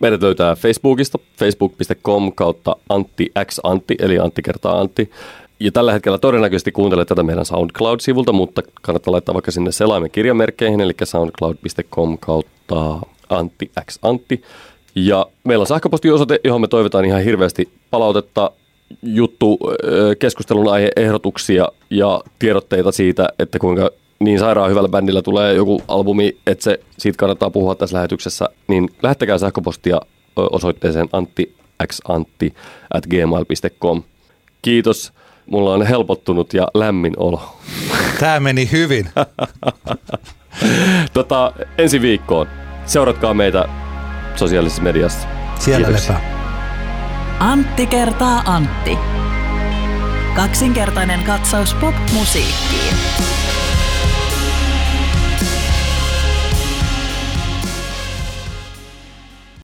Meidät löytää Facebookista, facebook.com kautta Antti X Antti, eli Antti kertaa Antti. Ja tällä hetkellä todennäköisesti kuuntelet tätä meidän SoundCloud-sivulta, mutta kannattaa laittaa vaikka sinne selaimen kirjamerkkeihin, eli soundcloud.com kautta Antti X Antti. Ja meillä on sähköpostiosoite, johon me toivotaan ihan hirveästi palautetta, juttu, keskustelun aiheehdotuksia ja tiedotteita siitä, että kuinka niin sairaan hyvällä bändillä tulee joku albumi, että se, siitä kannattaa puhua tässä lähetyksessä, niin lähettäkää sähköpostia osoitteeseen anttiXantti at gmail.com. Kiitos. Mulla on helpottunut ja lämmin olo. Tämä meni hyvin. Tota, ensi viikkoon. Seuratkaa meitä sosiaalisessa mediassa. Siellä Kiitoksia. lepää. Antti kertaa Antti. Kaksinkertainen katsaus pop-musiikkiin.